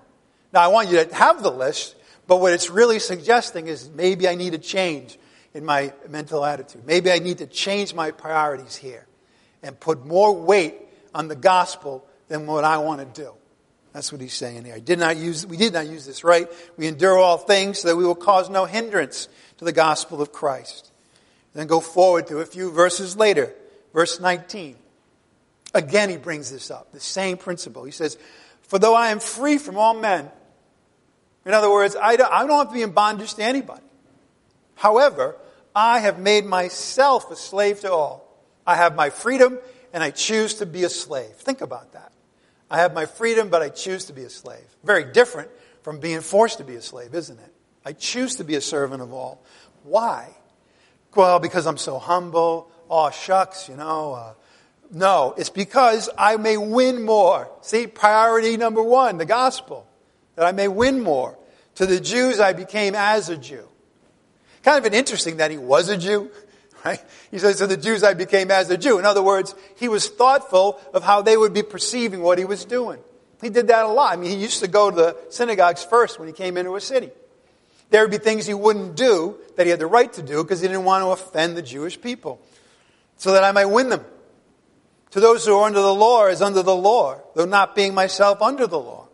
Now, I want you to have the list, but what it's really suggesting is maybe I need a change in my mental attitude. Maybe I need to change my priorities here and put more weight on the gospel than what I want to do. That's what he's saying here. I did not use, we did not use this right. We endure all things so that we will cause no hindrance to the gospel of Christ. Then go forward to a few verses later, verse 19. Again, he brings this up, the same principle. He says, For though I am free from all men, in other words, I don't, I don't have to be in bondage to anybody. However, I have made myself a slave to all. I have my freedom and I choose to be a slave. Think about that. I have my freedom, but I choose to be a slave. Very different from being forced to be a slave, isn't it? I choose to be a servant of all. Why? Well, because I'm so humble. Oh, shucks, you know, uh, no, it's because I may win more. See, priority number one, the gospel, that I may win more. To the Jews, I became as a Jew. Kind of an interesting that he was a Jew, right? He says, to the Jews, I became as a Jew. In other words, he was thoughtful of how they would be perceiving what he was doing. He did that a lot. I mean, he used to go to the synagogues first when he came into a city. There would be things he wouldn't do that he had the right to do because he didn't want to offend the Jewish people. So that I might win them. To those who are under the law as under the law, though not being myself under the law.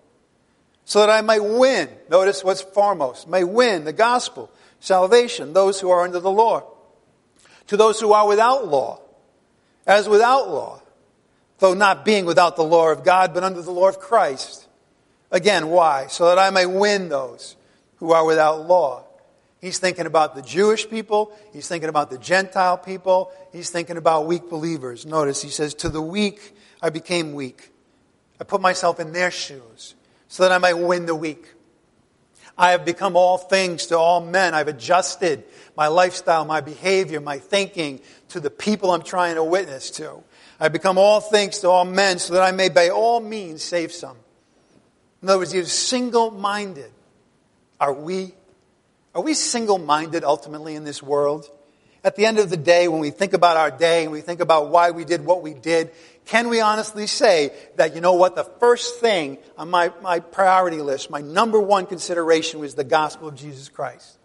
So that I might win, notice what's foremost, may win the gospel, salvation, those who are under the law. To those who are without law, as without law, though not being without the law of God, but under the law of Christ. Again, why? So that I may win those who are without law. He's thinking about the Jewish people. He's thinking about the Gentile people. He's thinking about weak believers. Notice he says, To the weak, I became weak. I put myself in their shoes so that I might win the weak. I have become all things to all men. I've adjusted my lifestyle, my behavior, my thinking to the people I'm trying to witness to. I become all things to all men so that I may by all means save some. In other words, you're single minded. Are we? Are we single minded ultimately in this world? At the end of the day, when we think about our day and we think about why we did what we did, can we honestly say that, you know what, the first thing on my, my priority list, my number one consideration was the gospel of Jesus Christ?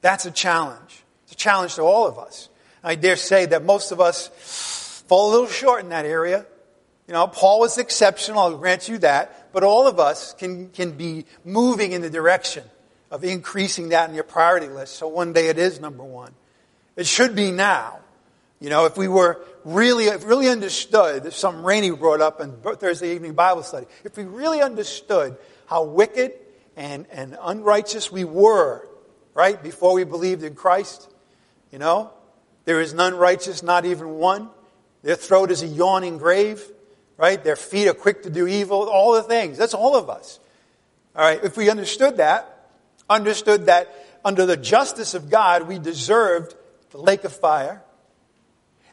That's a challenge. It's a challenge to all of us. I dare say that most of us fall a little short in that area. You know, Paul was exceptional, I'll grant you that, but all of us can, can be moving in the direction of increasing that in your priority list. So one day it is number one. It should be now. You know, if we were really, really understood, something Rainey brought up in Thursday evening Bible study. If we really understood how wicked and, and unrighteous we were, right, before we believed in Christ, you know, there is none righteous, not even one. Their throat is a yawning grave, right? Their feet are quick to do evil, all the things. That's all of us. All right, if we understood that, understood that under the justice of God, we deserved the lake of fire.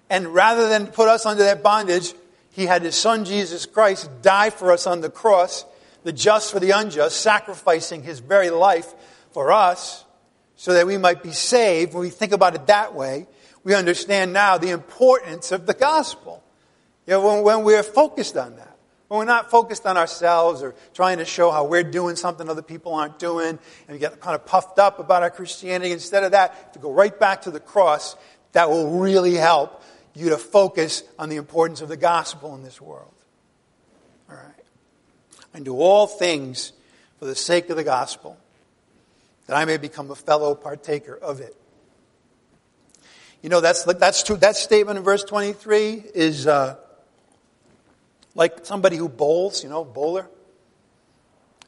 And rather than put us under that bondage, he had his son Jesus Christ die for us on the cross, the just for the unjust, sacrificing his very life for us so that we might be saved. When we think about it that way, we understand now the importance of the gospel. You know, when, when we're focused on that. When we're not focused on ourselves or trying to show how we're doing something other people aren't doing, and we get kind of puffed up about our Christianity, instead of that, to go right back to the cross, that will really help you to focus on the importance of the gospel in this world. All right. And do all things for the sake of the gospel, that I may become a fellow partaker of it. You know, that's, that's true. That statement in verse 23 is, uh, like somebody who bowls, you know, bowler.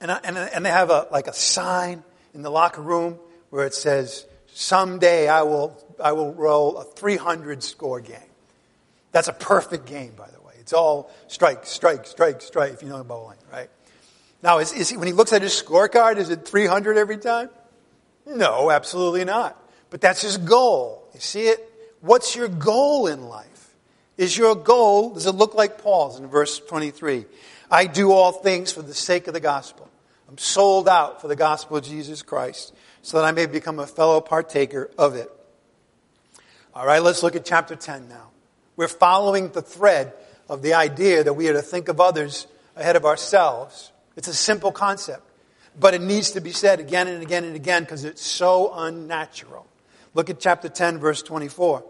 And, and, and they have a, like a sign in the locker room where it says, someday I will, I will roll a 300 score game. That's a perfect game, by the way. It's all strike, strike, strike, strike, if you know bowling, right? Now, is, is he, when he looks at his scorecard, is it 300 every time? No, absolutely not. But that's his goal. You see it? What's your goal in life? Is your goal, does it look like Paul's in verse 23? I do all things for the sake of the gospel. I'm sold out for the gospel of Jesus Christ so that I may become a fellow partaker of it. All right, let's look at chapter 10 now. We're following the thread of the idea that we are to think of others ahead of ourselves. It's a simple concept, but it needs to be said again and again and again because it's so unnatural. Look at chapter 10, verse 24.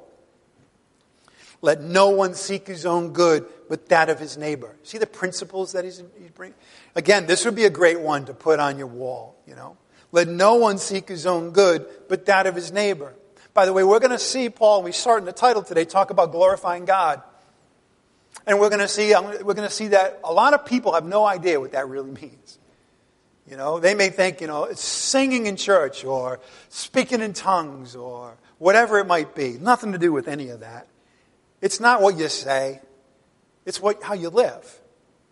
Let no one seek his own good, but that of his neighbor. See the principles that he's, he's bringing? Again, this would be a great one to put on your wall, you know. Let no one seek his own good, but that of his neighbor. By the way, we're going to see Paul, we start in the title today, talk about glorifying God. And we're going to see, we're going to see that a lot of people have no idea what that really means. You know, they may think, you know, it's singing in church or speaking in tongues or whatever it might be. Nothing to do with any of that. It's not what you say, it's what, how you live.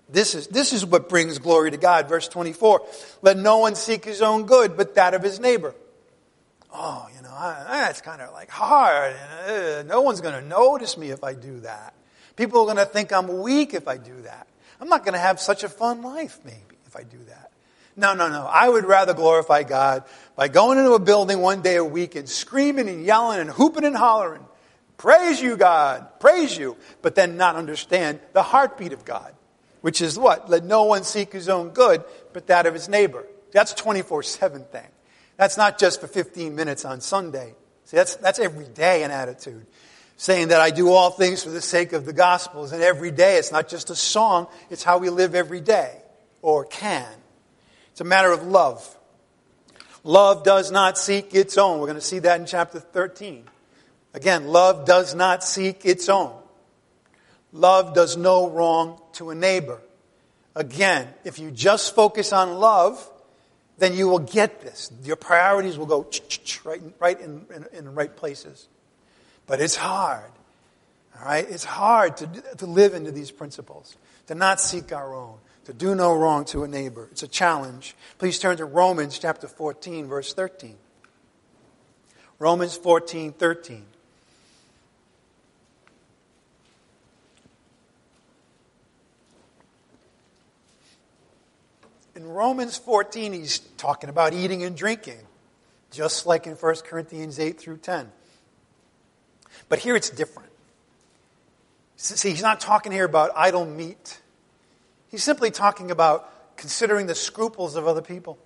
This is, this is what brings glory to God. Verse 24 Let no one seek his own good, but that of his neighbor. Oh, you know, I, that's kind of like hard. Uh, no one's going to notice me if I do that. People are going to think I'm weak if I do that. I'm not going to have such a fun life, maybe, if I do that. No, no, no. I would rather glorify God by going into a building one day a week and screaming and yelling and hooping and hollering Praise you, God. Praise you. But then not understand the heartbeat of God, which is what? Let no one seek his own good, but that of his neighbor. That's 24 7 thing. That's not just for 15 minutes on Sunday. See, that's, that's every day an attitude. Saying that I do all things for the sake of the Gospels, and every day it's not just a song, it's how we live every day, or can. It's a matter of love. Love does not seek its own. We're going to see that in chapter 13. Again, love does not seek its own. Love does no wrong to a neighbor. Again, if you just focus on love, then you will get this. Your priorities will go right, right in, in, in the right places. But it's hard. All right? It's hard to, to live into these principles, to not seek our own, to do no wrong to a neighbor. It's a challenge. Please turn to Romans chapter 14, verse 13. Romans 14, 13. In Romans 14, he's talking about eating and drinking, just like in 1 Corinthians 8 through 10. But here it's different. See, he's not talking here about idol meat. He's simply talking about considering the scruples of other people.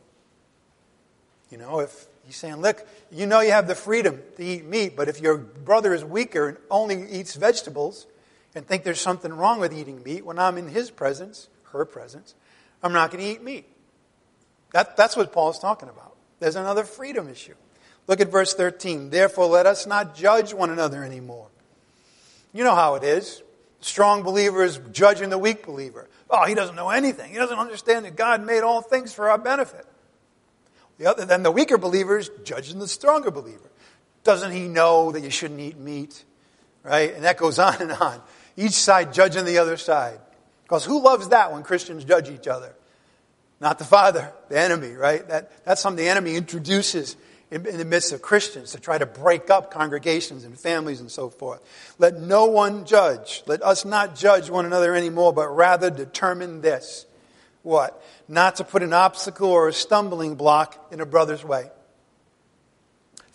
You know, if he's saying, look, you know you have the freedom to eat meat, but if your brother is weaker and only eats vegetables and think there's something wrong with eating meat, when I'm in his presence, her presence, I'm not going to eat meat. That, that's what Paul's talking about. There's another freedom issue. Look at verse 13. Therefore, let us not judge one another anymore. You know how it is. Strong believers judging the weak believer. Oh, he doesn't know anything. He doesn't understand that God made all things for our benefit. The other, then the weaker believers judging the stronger believer. Doesn't he know that you shouldn't eat meat? Right? And that goes on and on. Each side judging the other side. Because who loves that when Christians judge each other? Not the Father, the enemy, right? That, that's something the enemy introduces in, in the midst of Christians to try to break up congregations and families and so forth. Let no one judge. Let us not judge one another anymore, but rather determine this. What? Not to put an obstacle or a stumbling block in a brother's way.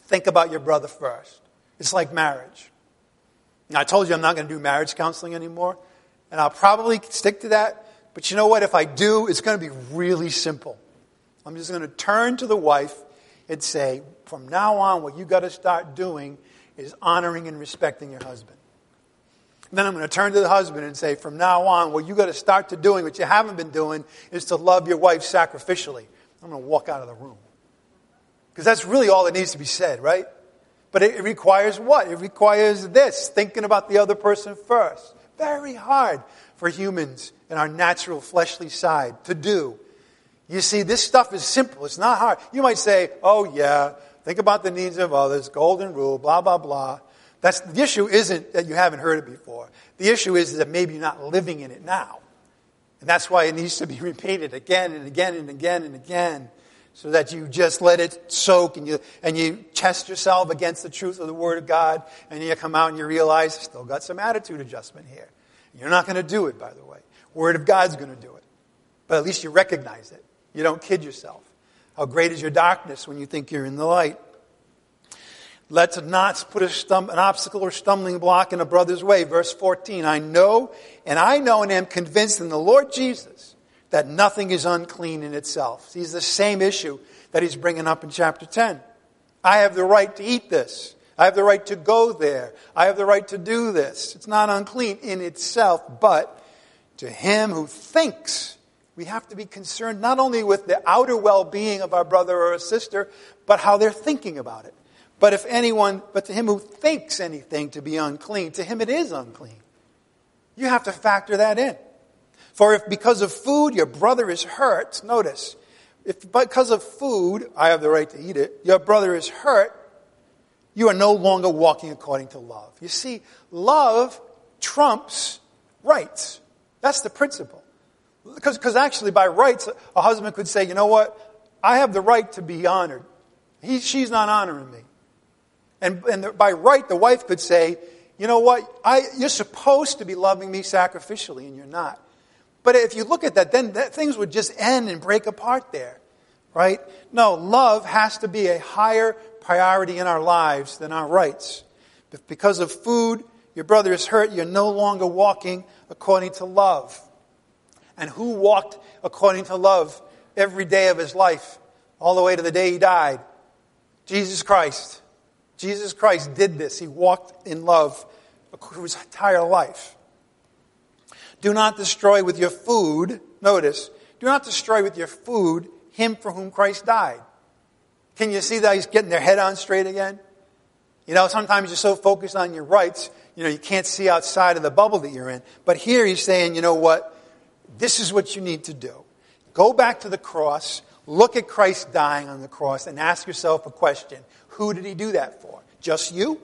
Think about your brother first. It's like marriage. Now, I told you I'm not going to do marriage counseling anymore, and I'll probably stick to that. But you know what? If I do, it's going to be really simple. I'm just going to turn to the wife and say, from now on, what you got to start doing is honoring and respecting your husband. then I'm going to turn to the husband and say, from now on, what you got to start to doing, what you haven't been doing, is to love your wife sacrificially. I'm going to walk out of the room. Because that's really all that needs to be said, right? But it, requires what? It requires this thinking about the other person first. Very hard for humans in our natural fleshly side to do. You see, this stuff is simple. It's not hard. You might say, oh, yeah, think about the needs of others, golden rule, blah, blah, blah. That's, the issue isn't that you haven't heard it before. The issue is that maybe you're not living in it now. And that's why it needs to be repeated again and again and again and again so that you just let it soak and you, and you test yourself against the truth of the Word of God and you come out and you realize, still got some attitude adjustment here. You're not going to do it, by the way. Word of God's going to do it. But at least you recognize it. You don't kid yourself. How great is your darkness when you think you're in the light? Let's not put stum- an obstacle or stumbling block in a brother's way. Verse 14 I know, and I know and am convinced in the Lord Jesus that nothing is unclean in itself. He's the same issue that he's bringing up in chapter 10. I have the right to eat this. I have the right to go there. I have the right to do this. It's not unclean in itself, but to him who thinks we have to be concerned not only with the outer well being of our brother or sister, but how they're thinking about it. But if anyone, but to him who thinks anything to be unclean, to him it is unclean. You have to factor that in. For if because of food your brother is hurt, notice, if because of food, I have the right to eat it, your brother is hurt, you are no longer walking according to love. You see, love trumps rights. That's the principle. Because, actually, by rights, a husband could say, you know what? I have the right to be honored. He, she's not honoring me. And, and the, by right, the wife could say, you know what? I, you're supposed to be loving me sacrificially, and you're not. But if you look at that, then that, things would just end and break apart there, right? No, love has to be a higher priority in our lives than our rights. If because of food, your brother is hurt, you're no longer walking according to love and who walked according to love every day of his life, all the way to the day he died? Jesus Christ. Jesus Christ did this. He walked in love his entire life. Do not destroy with your food, notice, do not destroy with your food him for whom Christ died. Can you see that he's getting their head on straight again? You know, sometimes you're so focused on your rights, you know, you can't see outside of the bubble that you're in. But here he's saying, you know what? This is what you need to do. Go back to the cross, look at Christ dying on the cross, and ask yourself a question Who did he do that for? Just you?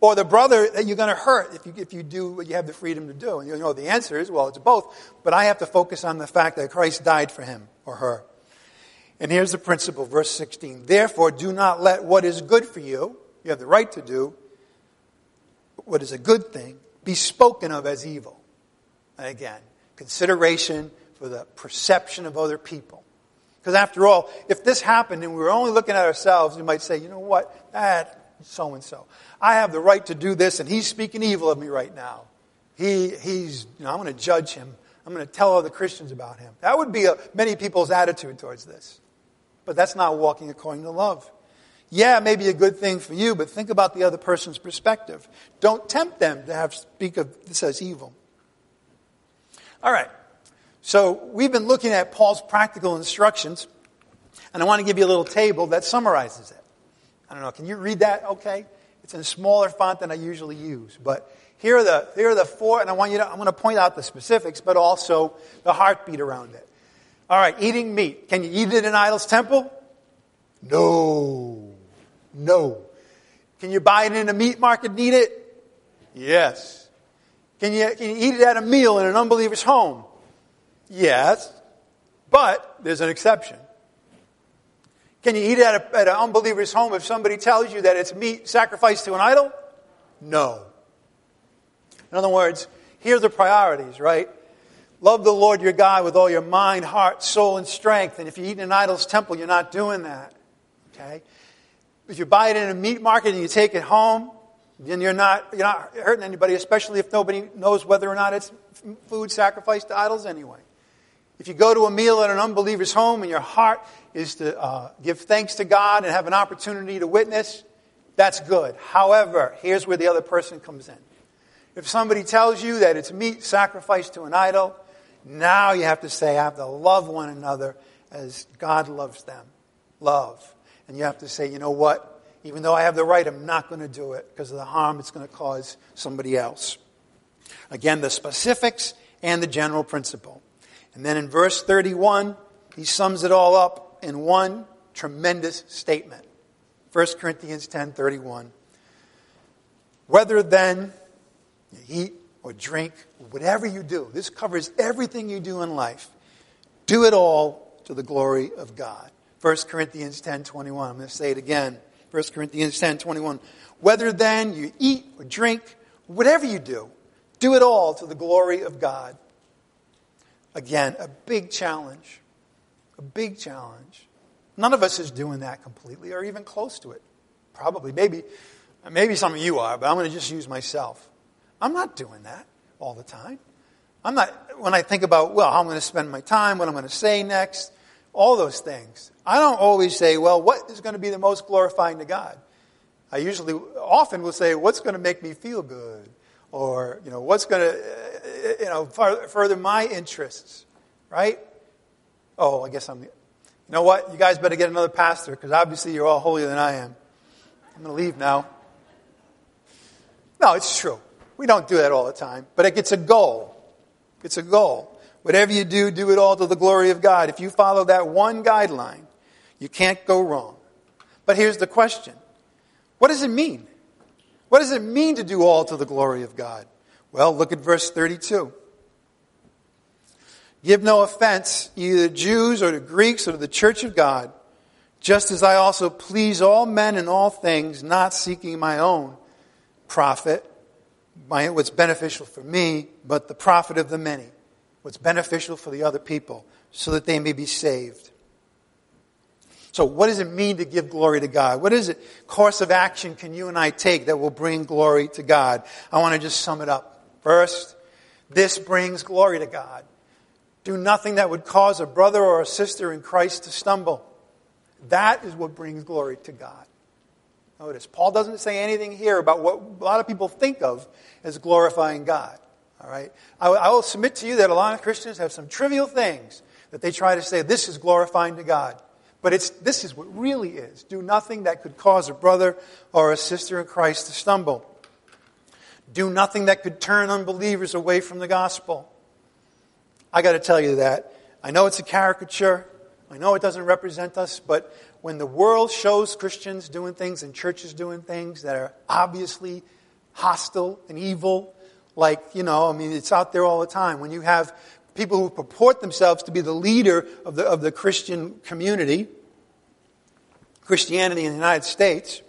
Or the brother that you're going to hurt if you, if you do what you have the freedom to do? And you know the answer is, well, it's both. But I have to focus on the fact that Christ died for him or her. And here's the principle, verse 16. Therefore, do not let what is good for you, you have the right to do, what is a good thing, be spoken of as evil. And again, consideration for the perception of other people. Because after all, if this happened and we were only looking at ourselves, we might say, you know what, that so and so. I have the right to do this, and he's speaking evil of me right now. He, he's, you know, I'm going to judge him. I'm going to tell other Christians about him. That would be a, many people's attitude towards this. But that's not walking according to love. Yeah, it may be a good thing for you, but think about the other person's perspective. Don't tempt them to have speak of this as evil. All right. So we've been looking at Paul's practical instructions, and I want to give you a little table that summarizes it. I don't know, can you read that okay? It's in a smaller font than I usually use, but here are the, here are the four, and I want you to, I'm going to point out the specifics, but also the heartbeat around it. All right, eating meat. Can you eat it in idol's temple? No. No. Can you buy it in a meat market and eat it? Yes. Can you, can you eat it at a meal in an unbeliever's home? Yes, but there's an exception. Can you eat at, a, at an unbeliever's home if somebody tells you that it's meat sacrificed to an idol? No. In other words, here are the priorities, right? Love the Lord your God with all your mind, heart, soul, and strength. And if you eat in an idol's temple, you're not doing that. Okay? If you buy it in a meat market and you take it home, then you're not, you're not hurting anybody, especially if nobody knows whether or not it's food sacrificed to idols anyway. If you go to a meal at an unbeliever's home and your heart is to uh, give thanks to God and have an opportunity to witness, that's good. However, here's where the other person comes in. If somebody tells you that it's meat sacrificed to an idol, now you have to say, I have to love one another as God loves them. Love. And you have to say, you know what? Even though I have the right, I'm not going to do it because of the harm it's going to cause somebody else. Again, the specifics and the general principle. And then in verse 31, he sums it all up in one tremendous statement. 1 Corinthians 10:31. Whether then you eat or drink, whatever you do, this covers everything you do in life. Do it all to the glory of God. 1 Corinthians 10:21. I'm going to say it again. 1 Corinthians 10:21. Whether then you eat or drink, whatever you do, do it all to the glory of God. Again, a big challenge. A big challenge. None of us is doing that completely or even close to it. Probably. Maybe, maybe some of you are, but I'm going to just use myself. I'm not doing that all the time. I'm not, when I think about, well, how I'm going to spend my time, what I'm going to say next, all those things. I don't always say, well, what is going to be the most glorifying to God? I usually, often will say, what's going to make me feel good? Or, you know, what's going to, you know, further my interests, right? Oh, I guess I'm, you know what? You guys better get another pastor because obviously you're all holier than I am. I'm going to leave now. No, it's true. We don't do that all the time, but it gets a goal. It's a goal. Whatever you do, do it all to the glory of God. If you follow that one guideline, you can't go wrong. But here's the question. What does it mean? What does it mean to do all to the glory of God? Well, look at verse 32. Give no offense either to Jews or to Greeks or to the church of God, just as I also please all men in all things, not seeking my own profit, my, what's beneficial for me, but the profit of the many, what's beneficial for the other people, so that they may be saved. So, what does it mean to give glory to God? What is it course of action can you and I take that will bring glory to God? I want to just sum it up. First, this brings glory to God. Do nothing that would cause a brother or a sister in Christ to stumble. That is what brings glory to God. Notice, Paul doesn't say anything here about what a lot of people think of as glorifying God. All right? I, I will submit to you that a lot of Christians have some trivial things that they try to say, this is glorifying to God. But it's, this is what really is. Do nothing that could cause a brother or a sister in Christ to stumble. Do nothing that could turn unbelievers away from the gospel. I got to tell you that. I know it's a caricature. I know it doesn't represent us, but when the world shows Christians doing things and churches doing things that are obviously hostile and evil, like, you know, I mean, it's out there all the time. When you have people who purport themselves to be the leader of the, of the Christian community, Christianity in the United States,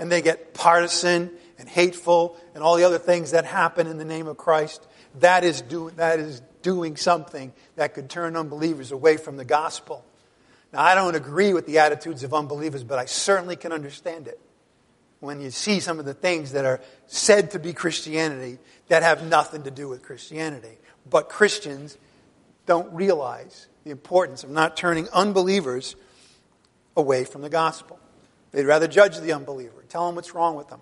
and they get partisan and hateful and all the other things that happen in the name of Christ, that is, do, that is doing something that could turn unbelievers away from the gospel. Now, I don't agree with the attitudes of unbelievers, but I certainly can understand it when you see some of the things that are said to be Christianity that have nothing to do with Christianity. But Christians don't realize the importance of not turning unbelievers away from the gospel. They'd rather judge the unbeliever, tell them what's wrong with them.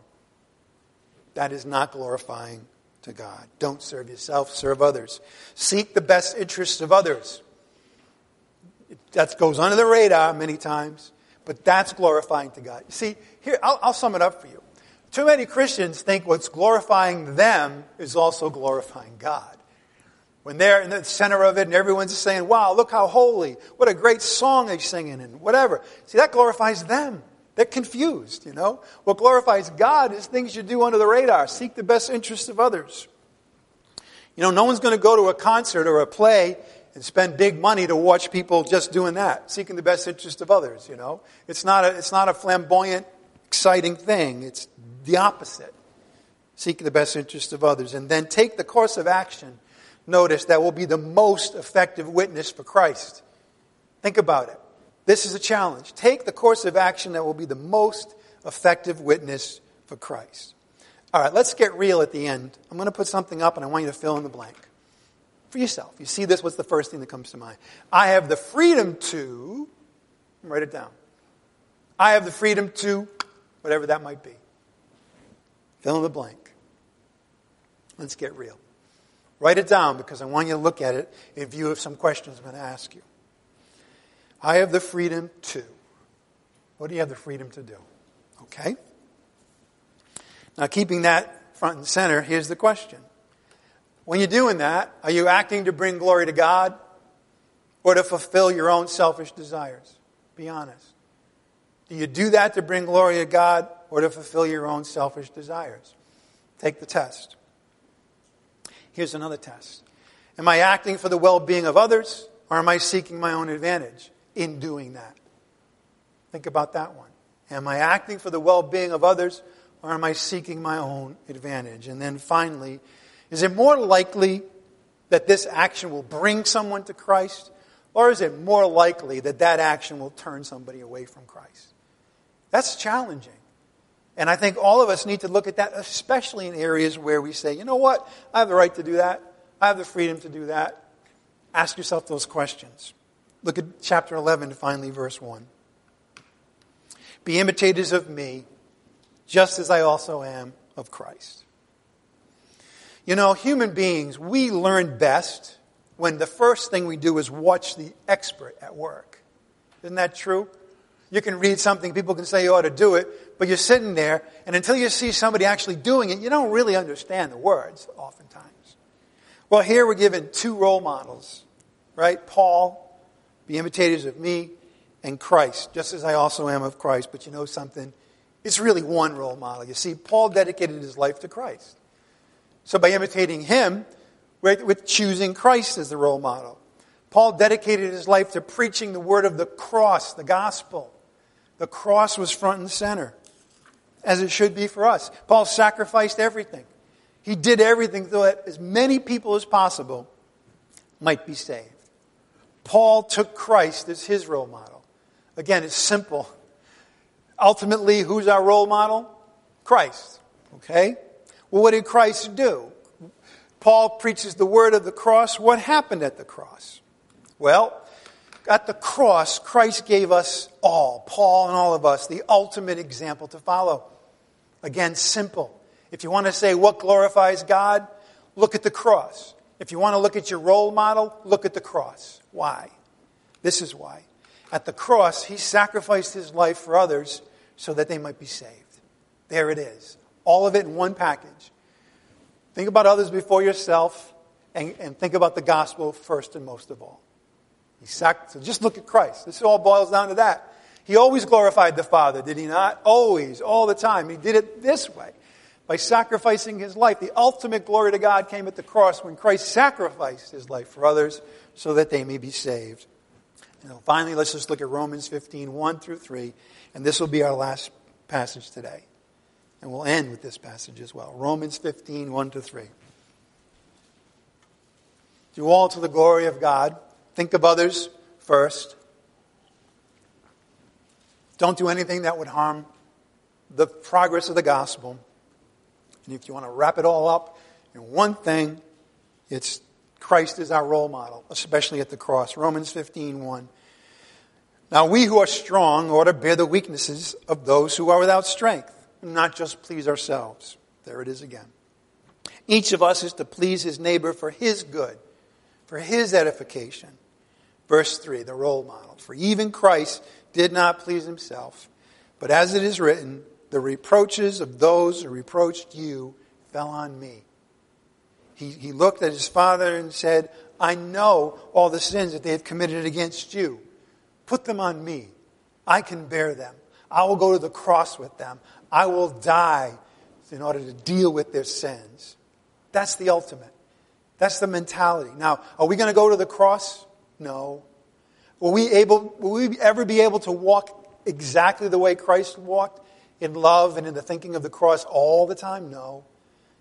That is not glorifying to God. Don't serve yourself, serve others. Seek the best interests of others. That goes under the radar many times, but that's glorifying to God. See, here, I'll, I'll sum it up for you. Too many Christians think what's glorifying them is also glorifying God. When they're in the center of it and everyone's saying, wow, look how holy, what a great song they're singing and whatever. See, that glorifies them. They're confused, you know. What glorifies God is things you do under the radar. Seek the best interests of others. You know, no one's going to go to a concert or a play and spend big money to watch people just doing that, seeking the best interest of others, you know. It's not a, it's not a flamboyant, exciting thing. It's the opposite. Seek the best interest of others. And then take the course of action, notice, that will be the most effective witness for Christ. Think about it. This is a challenge. Take the course of action that will be the most effective witness for Christ. All right, let's get real at the end. I'm going to put something up and I want you to fill in the blank. For yourself. You see this, what's the first thing that comes to mind? I have the freedom to, write it down. I have the freedom to, whatever that might be. Fill in the blank. Let's get real. Write it down because I want you to look at it in view of some questions I'm going to ask you. I have the freedom to. What do you have the freedom to do? Okay? Now, keeping that front and center, here's the question. When you're doing that, are you acting to bring glory to God or to fulfill your own selfish desires? Be honest. Do you do that to bring glory to God or to fulfill your own selfish desires? Take the test. Here's another test. Am I acting for the well being of others or am I seeking my own advantage? in doing that? Think about that one. Am I acting for the well being of others or am I seeking my own advantage? And then finally, is it more likely that this action will bring someone to Christ or is it more likely that that action will turn somebody away from Christ? That's challenging. And I think all of us need to look at that, especially in areas where we say, you know what, I have the right to do that. I have the freedom to do that. Ask yourself those questions. Look at chapter 11, finally, verse 1. Be imitators of me, just as I also am of Christ. You know, human beings, we learn best when the first thing we do is watch the expert at work. Isn't that true? You can read something, people can say you ought to do it, but you're sitting there, and until you see somebody actually doing it, you don't really understand the words, oftentimes. Well, here we're given two role models, right? Paul be imitators of me and Christ, just as I also am of Christ. But you know something? It's really one role model. You see, Paul dedicated his life to Christ. So by imitating him, we're, choosing Christ as the role model. Paul dedicated his life to preaching the word of the cross, the gospel. The cross was front and center, as it should be for us. Paul sacrificed everything. He did everything so that as many people as possible might be saved. Paul took Christ as his role model. Again, it's simple. Ultimately, who's our role model? Christ. Okay? Well, what did Christ do? Paul preaches the word of the cross. What happened at the cross? Well, at the cross, Christ gave us all, Paul and all of us, the ultimate example to follow. Again, simple. If you want to say what glorifies God, look at the cross. If you want to look at your role model, look at the cross. Why? This is why. At the cross, he sacrificed his life for others so that they might be saved. There it is. All of it in one package. Think about others before yourself and, and think about the gospel first and most of all. He sac- so just look at Christ. This all boils down to that. He always glorified the Father, did he not? Always, all the time. He did it this way by sacrificing his life. The ultimate glory to God came at the cross when Christ sacrificed his life for others so that they may be saved. Know, finally, let's just look at Romans 15, 1 through 3, and this will be our last passage today. And we'll end with this passage as well. Romans 15, 1 to 3. Do all to the glory of God. Think of others first. Don't do anything that would harm the progress of the gospel. And if you want to wrap it all up in one thing, it's Christ is our role model, especially at the cross. Romans 15, 1. Now we who are strong ought to bear the weaknesses of those who are without strength, and not just please ourselves. There it is again. Each of us is to please his neighbor for his good, for his edification. Verse 3, the role model. For even Christ did not please himself, but as it is written, the reproaches of those who reproached you fell on me. He, he looked at his father and said, I know all the sins that they have committed against you. Put them on me. I can bear them. I will go to the cross with them. I will die in order to deal with their sins. That's the ultimate. That's the mentality. Now, are we going to go to the cross? No. Will we, able, will we ever be able to walk exactly the way Christ walked in love and in the thinking of the cross all the time? No.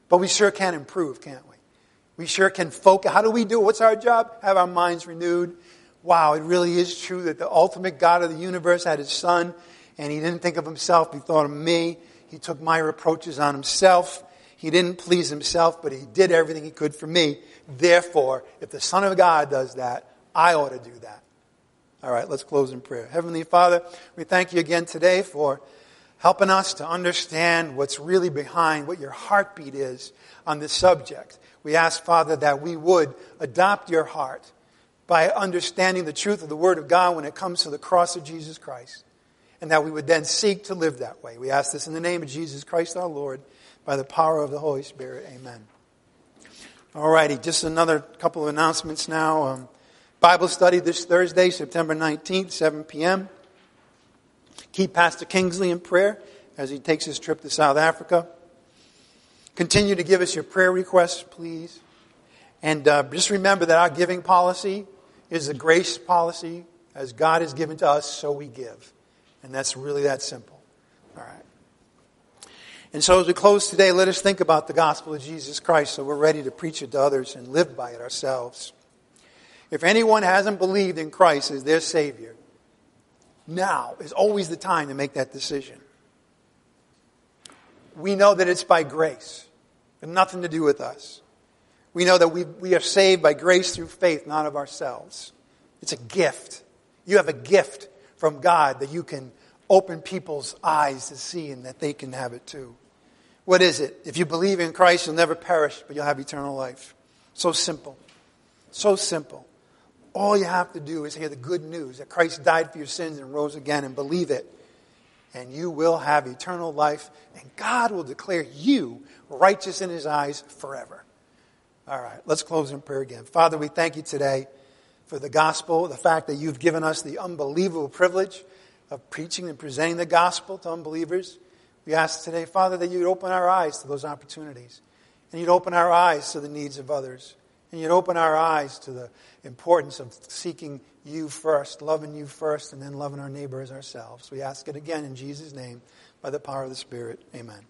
But we sure can improve, can't we? We sure can focus. How do we do it? What's our job? Have our minds renewed. Wow, it really is true that the ultimate God of the universe had his son, and he didn't think of himself, he thought of me. He took my reproaches on himself. He didn't please himself, but he did everything he could for me. Therefore, if the Son of God does that, I ought to do that. All right, let's close in prayer. Heavenly Father, we thank you again today for helping us to understand what's really behind what your heartbeat is on this subject. We ask, Father, that we would adopt your heart by understanding the truth of the Word of God when it comes to the cross of Jesus Christ, and that we would then seek to live that way. We ask this in the name of Jesus Christ our Lord, by the power of the Holy Spirit. Amen. All righty, just another couple of announcements now. Um, Bible study this Thursday, September 19th, 7 p.m. Keep Pastor Kingsley in prayer as he takes his trip to South Africa. Continue to give us your prayer requests, please. And uh, just remember that our giving policy is a grace policy. As God has given to us, so we give. And that's really that simple. All right. And so as we close today, let us think about the gospel of Jesus Christ so we're ready to preach it to others and live by it ourselves. If anyone hasn't believed in Christ as their Savior, now is always the time to make that decision. We know that it's by grace. and nothing to do with us. We know that we, we are saved by grace through faith, not of ourselves. It's a gift. You have a gift from God that you can open people's eyes to see and that they can have it too. What is it? If you believe in Christ, you'll never perish, but you'll have eternal life. So simple. So simple. All you have to do is hear the good news that Christ died for your sins and rose again and believe it. And you will have eternal life, and God will declare you righteous in his eyes forever. All right, let's close in prayer again. Father, we thank you today for the gospel, the fact that you've given us the unbelievable privilege of preaching and presenting the gospel to unbelievers. We ask today, Father, that you'd open our eyes to those opportunities, and you'd open our eyes to the needs of others, and you'd open our eyes to the importance of seeking you first, loving you first, and then loving our neighbor as ourselves. We ask it again in Jesus' name by the power of the Spirit. Amen.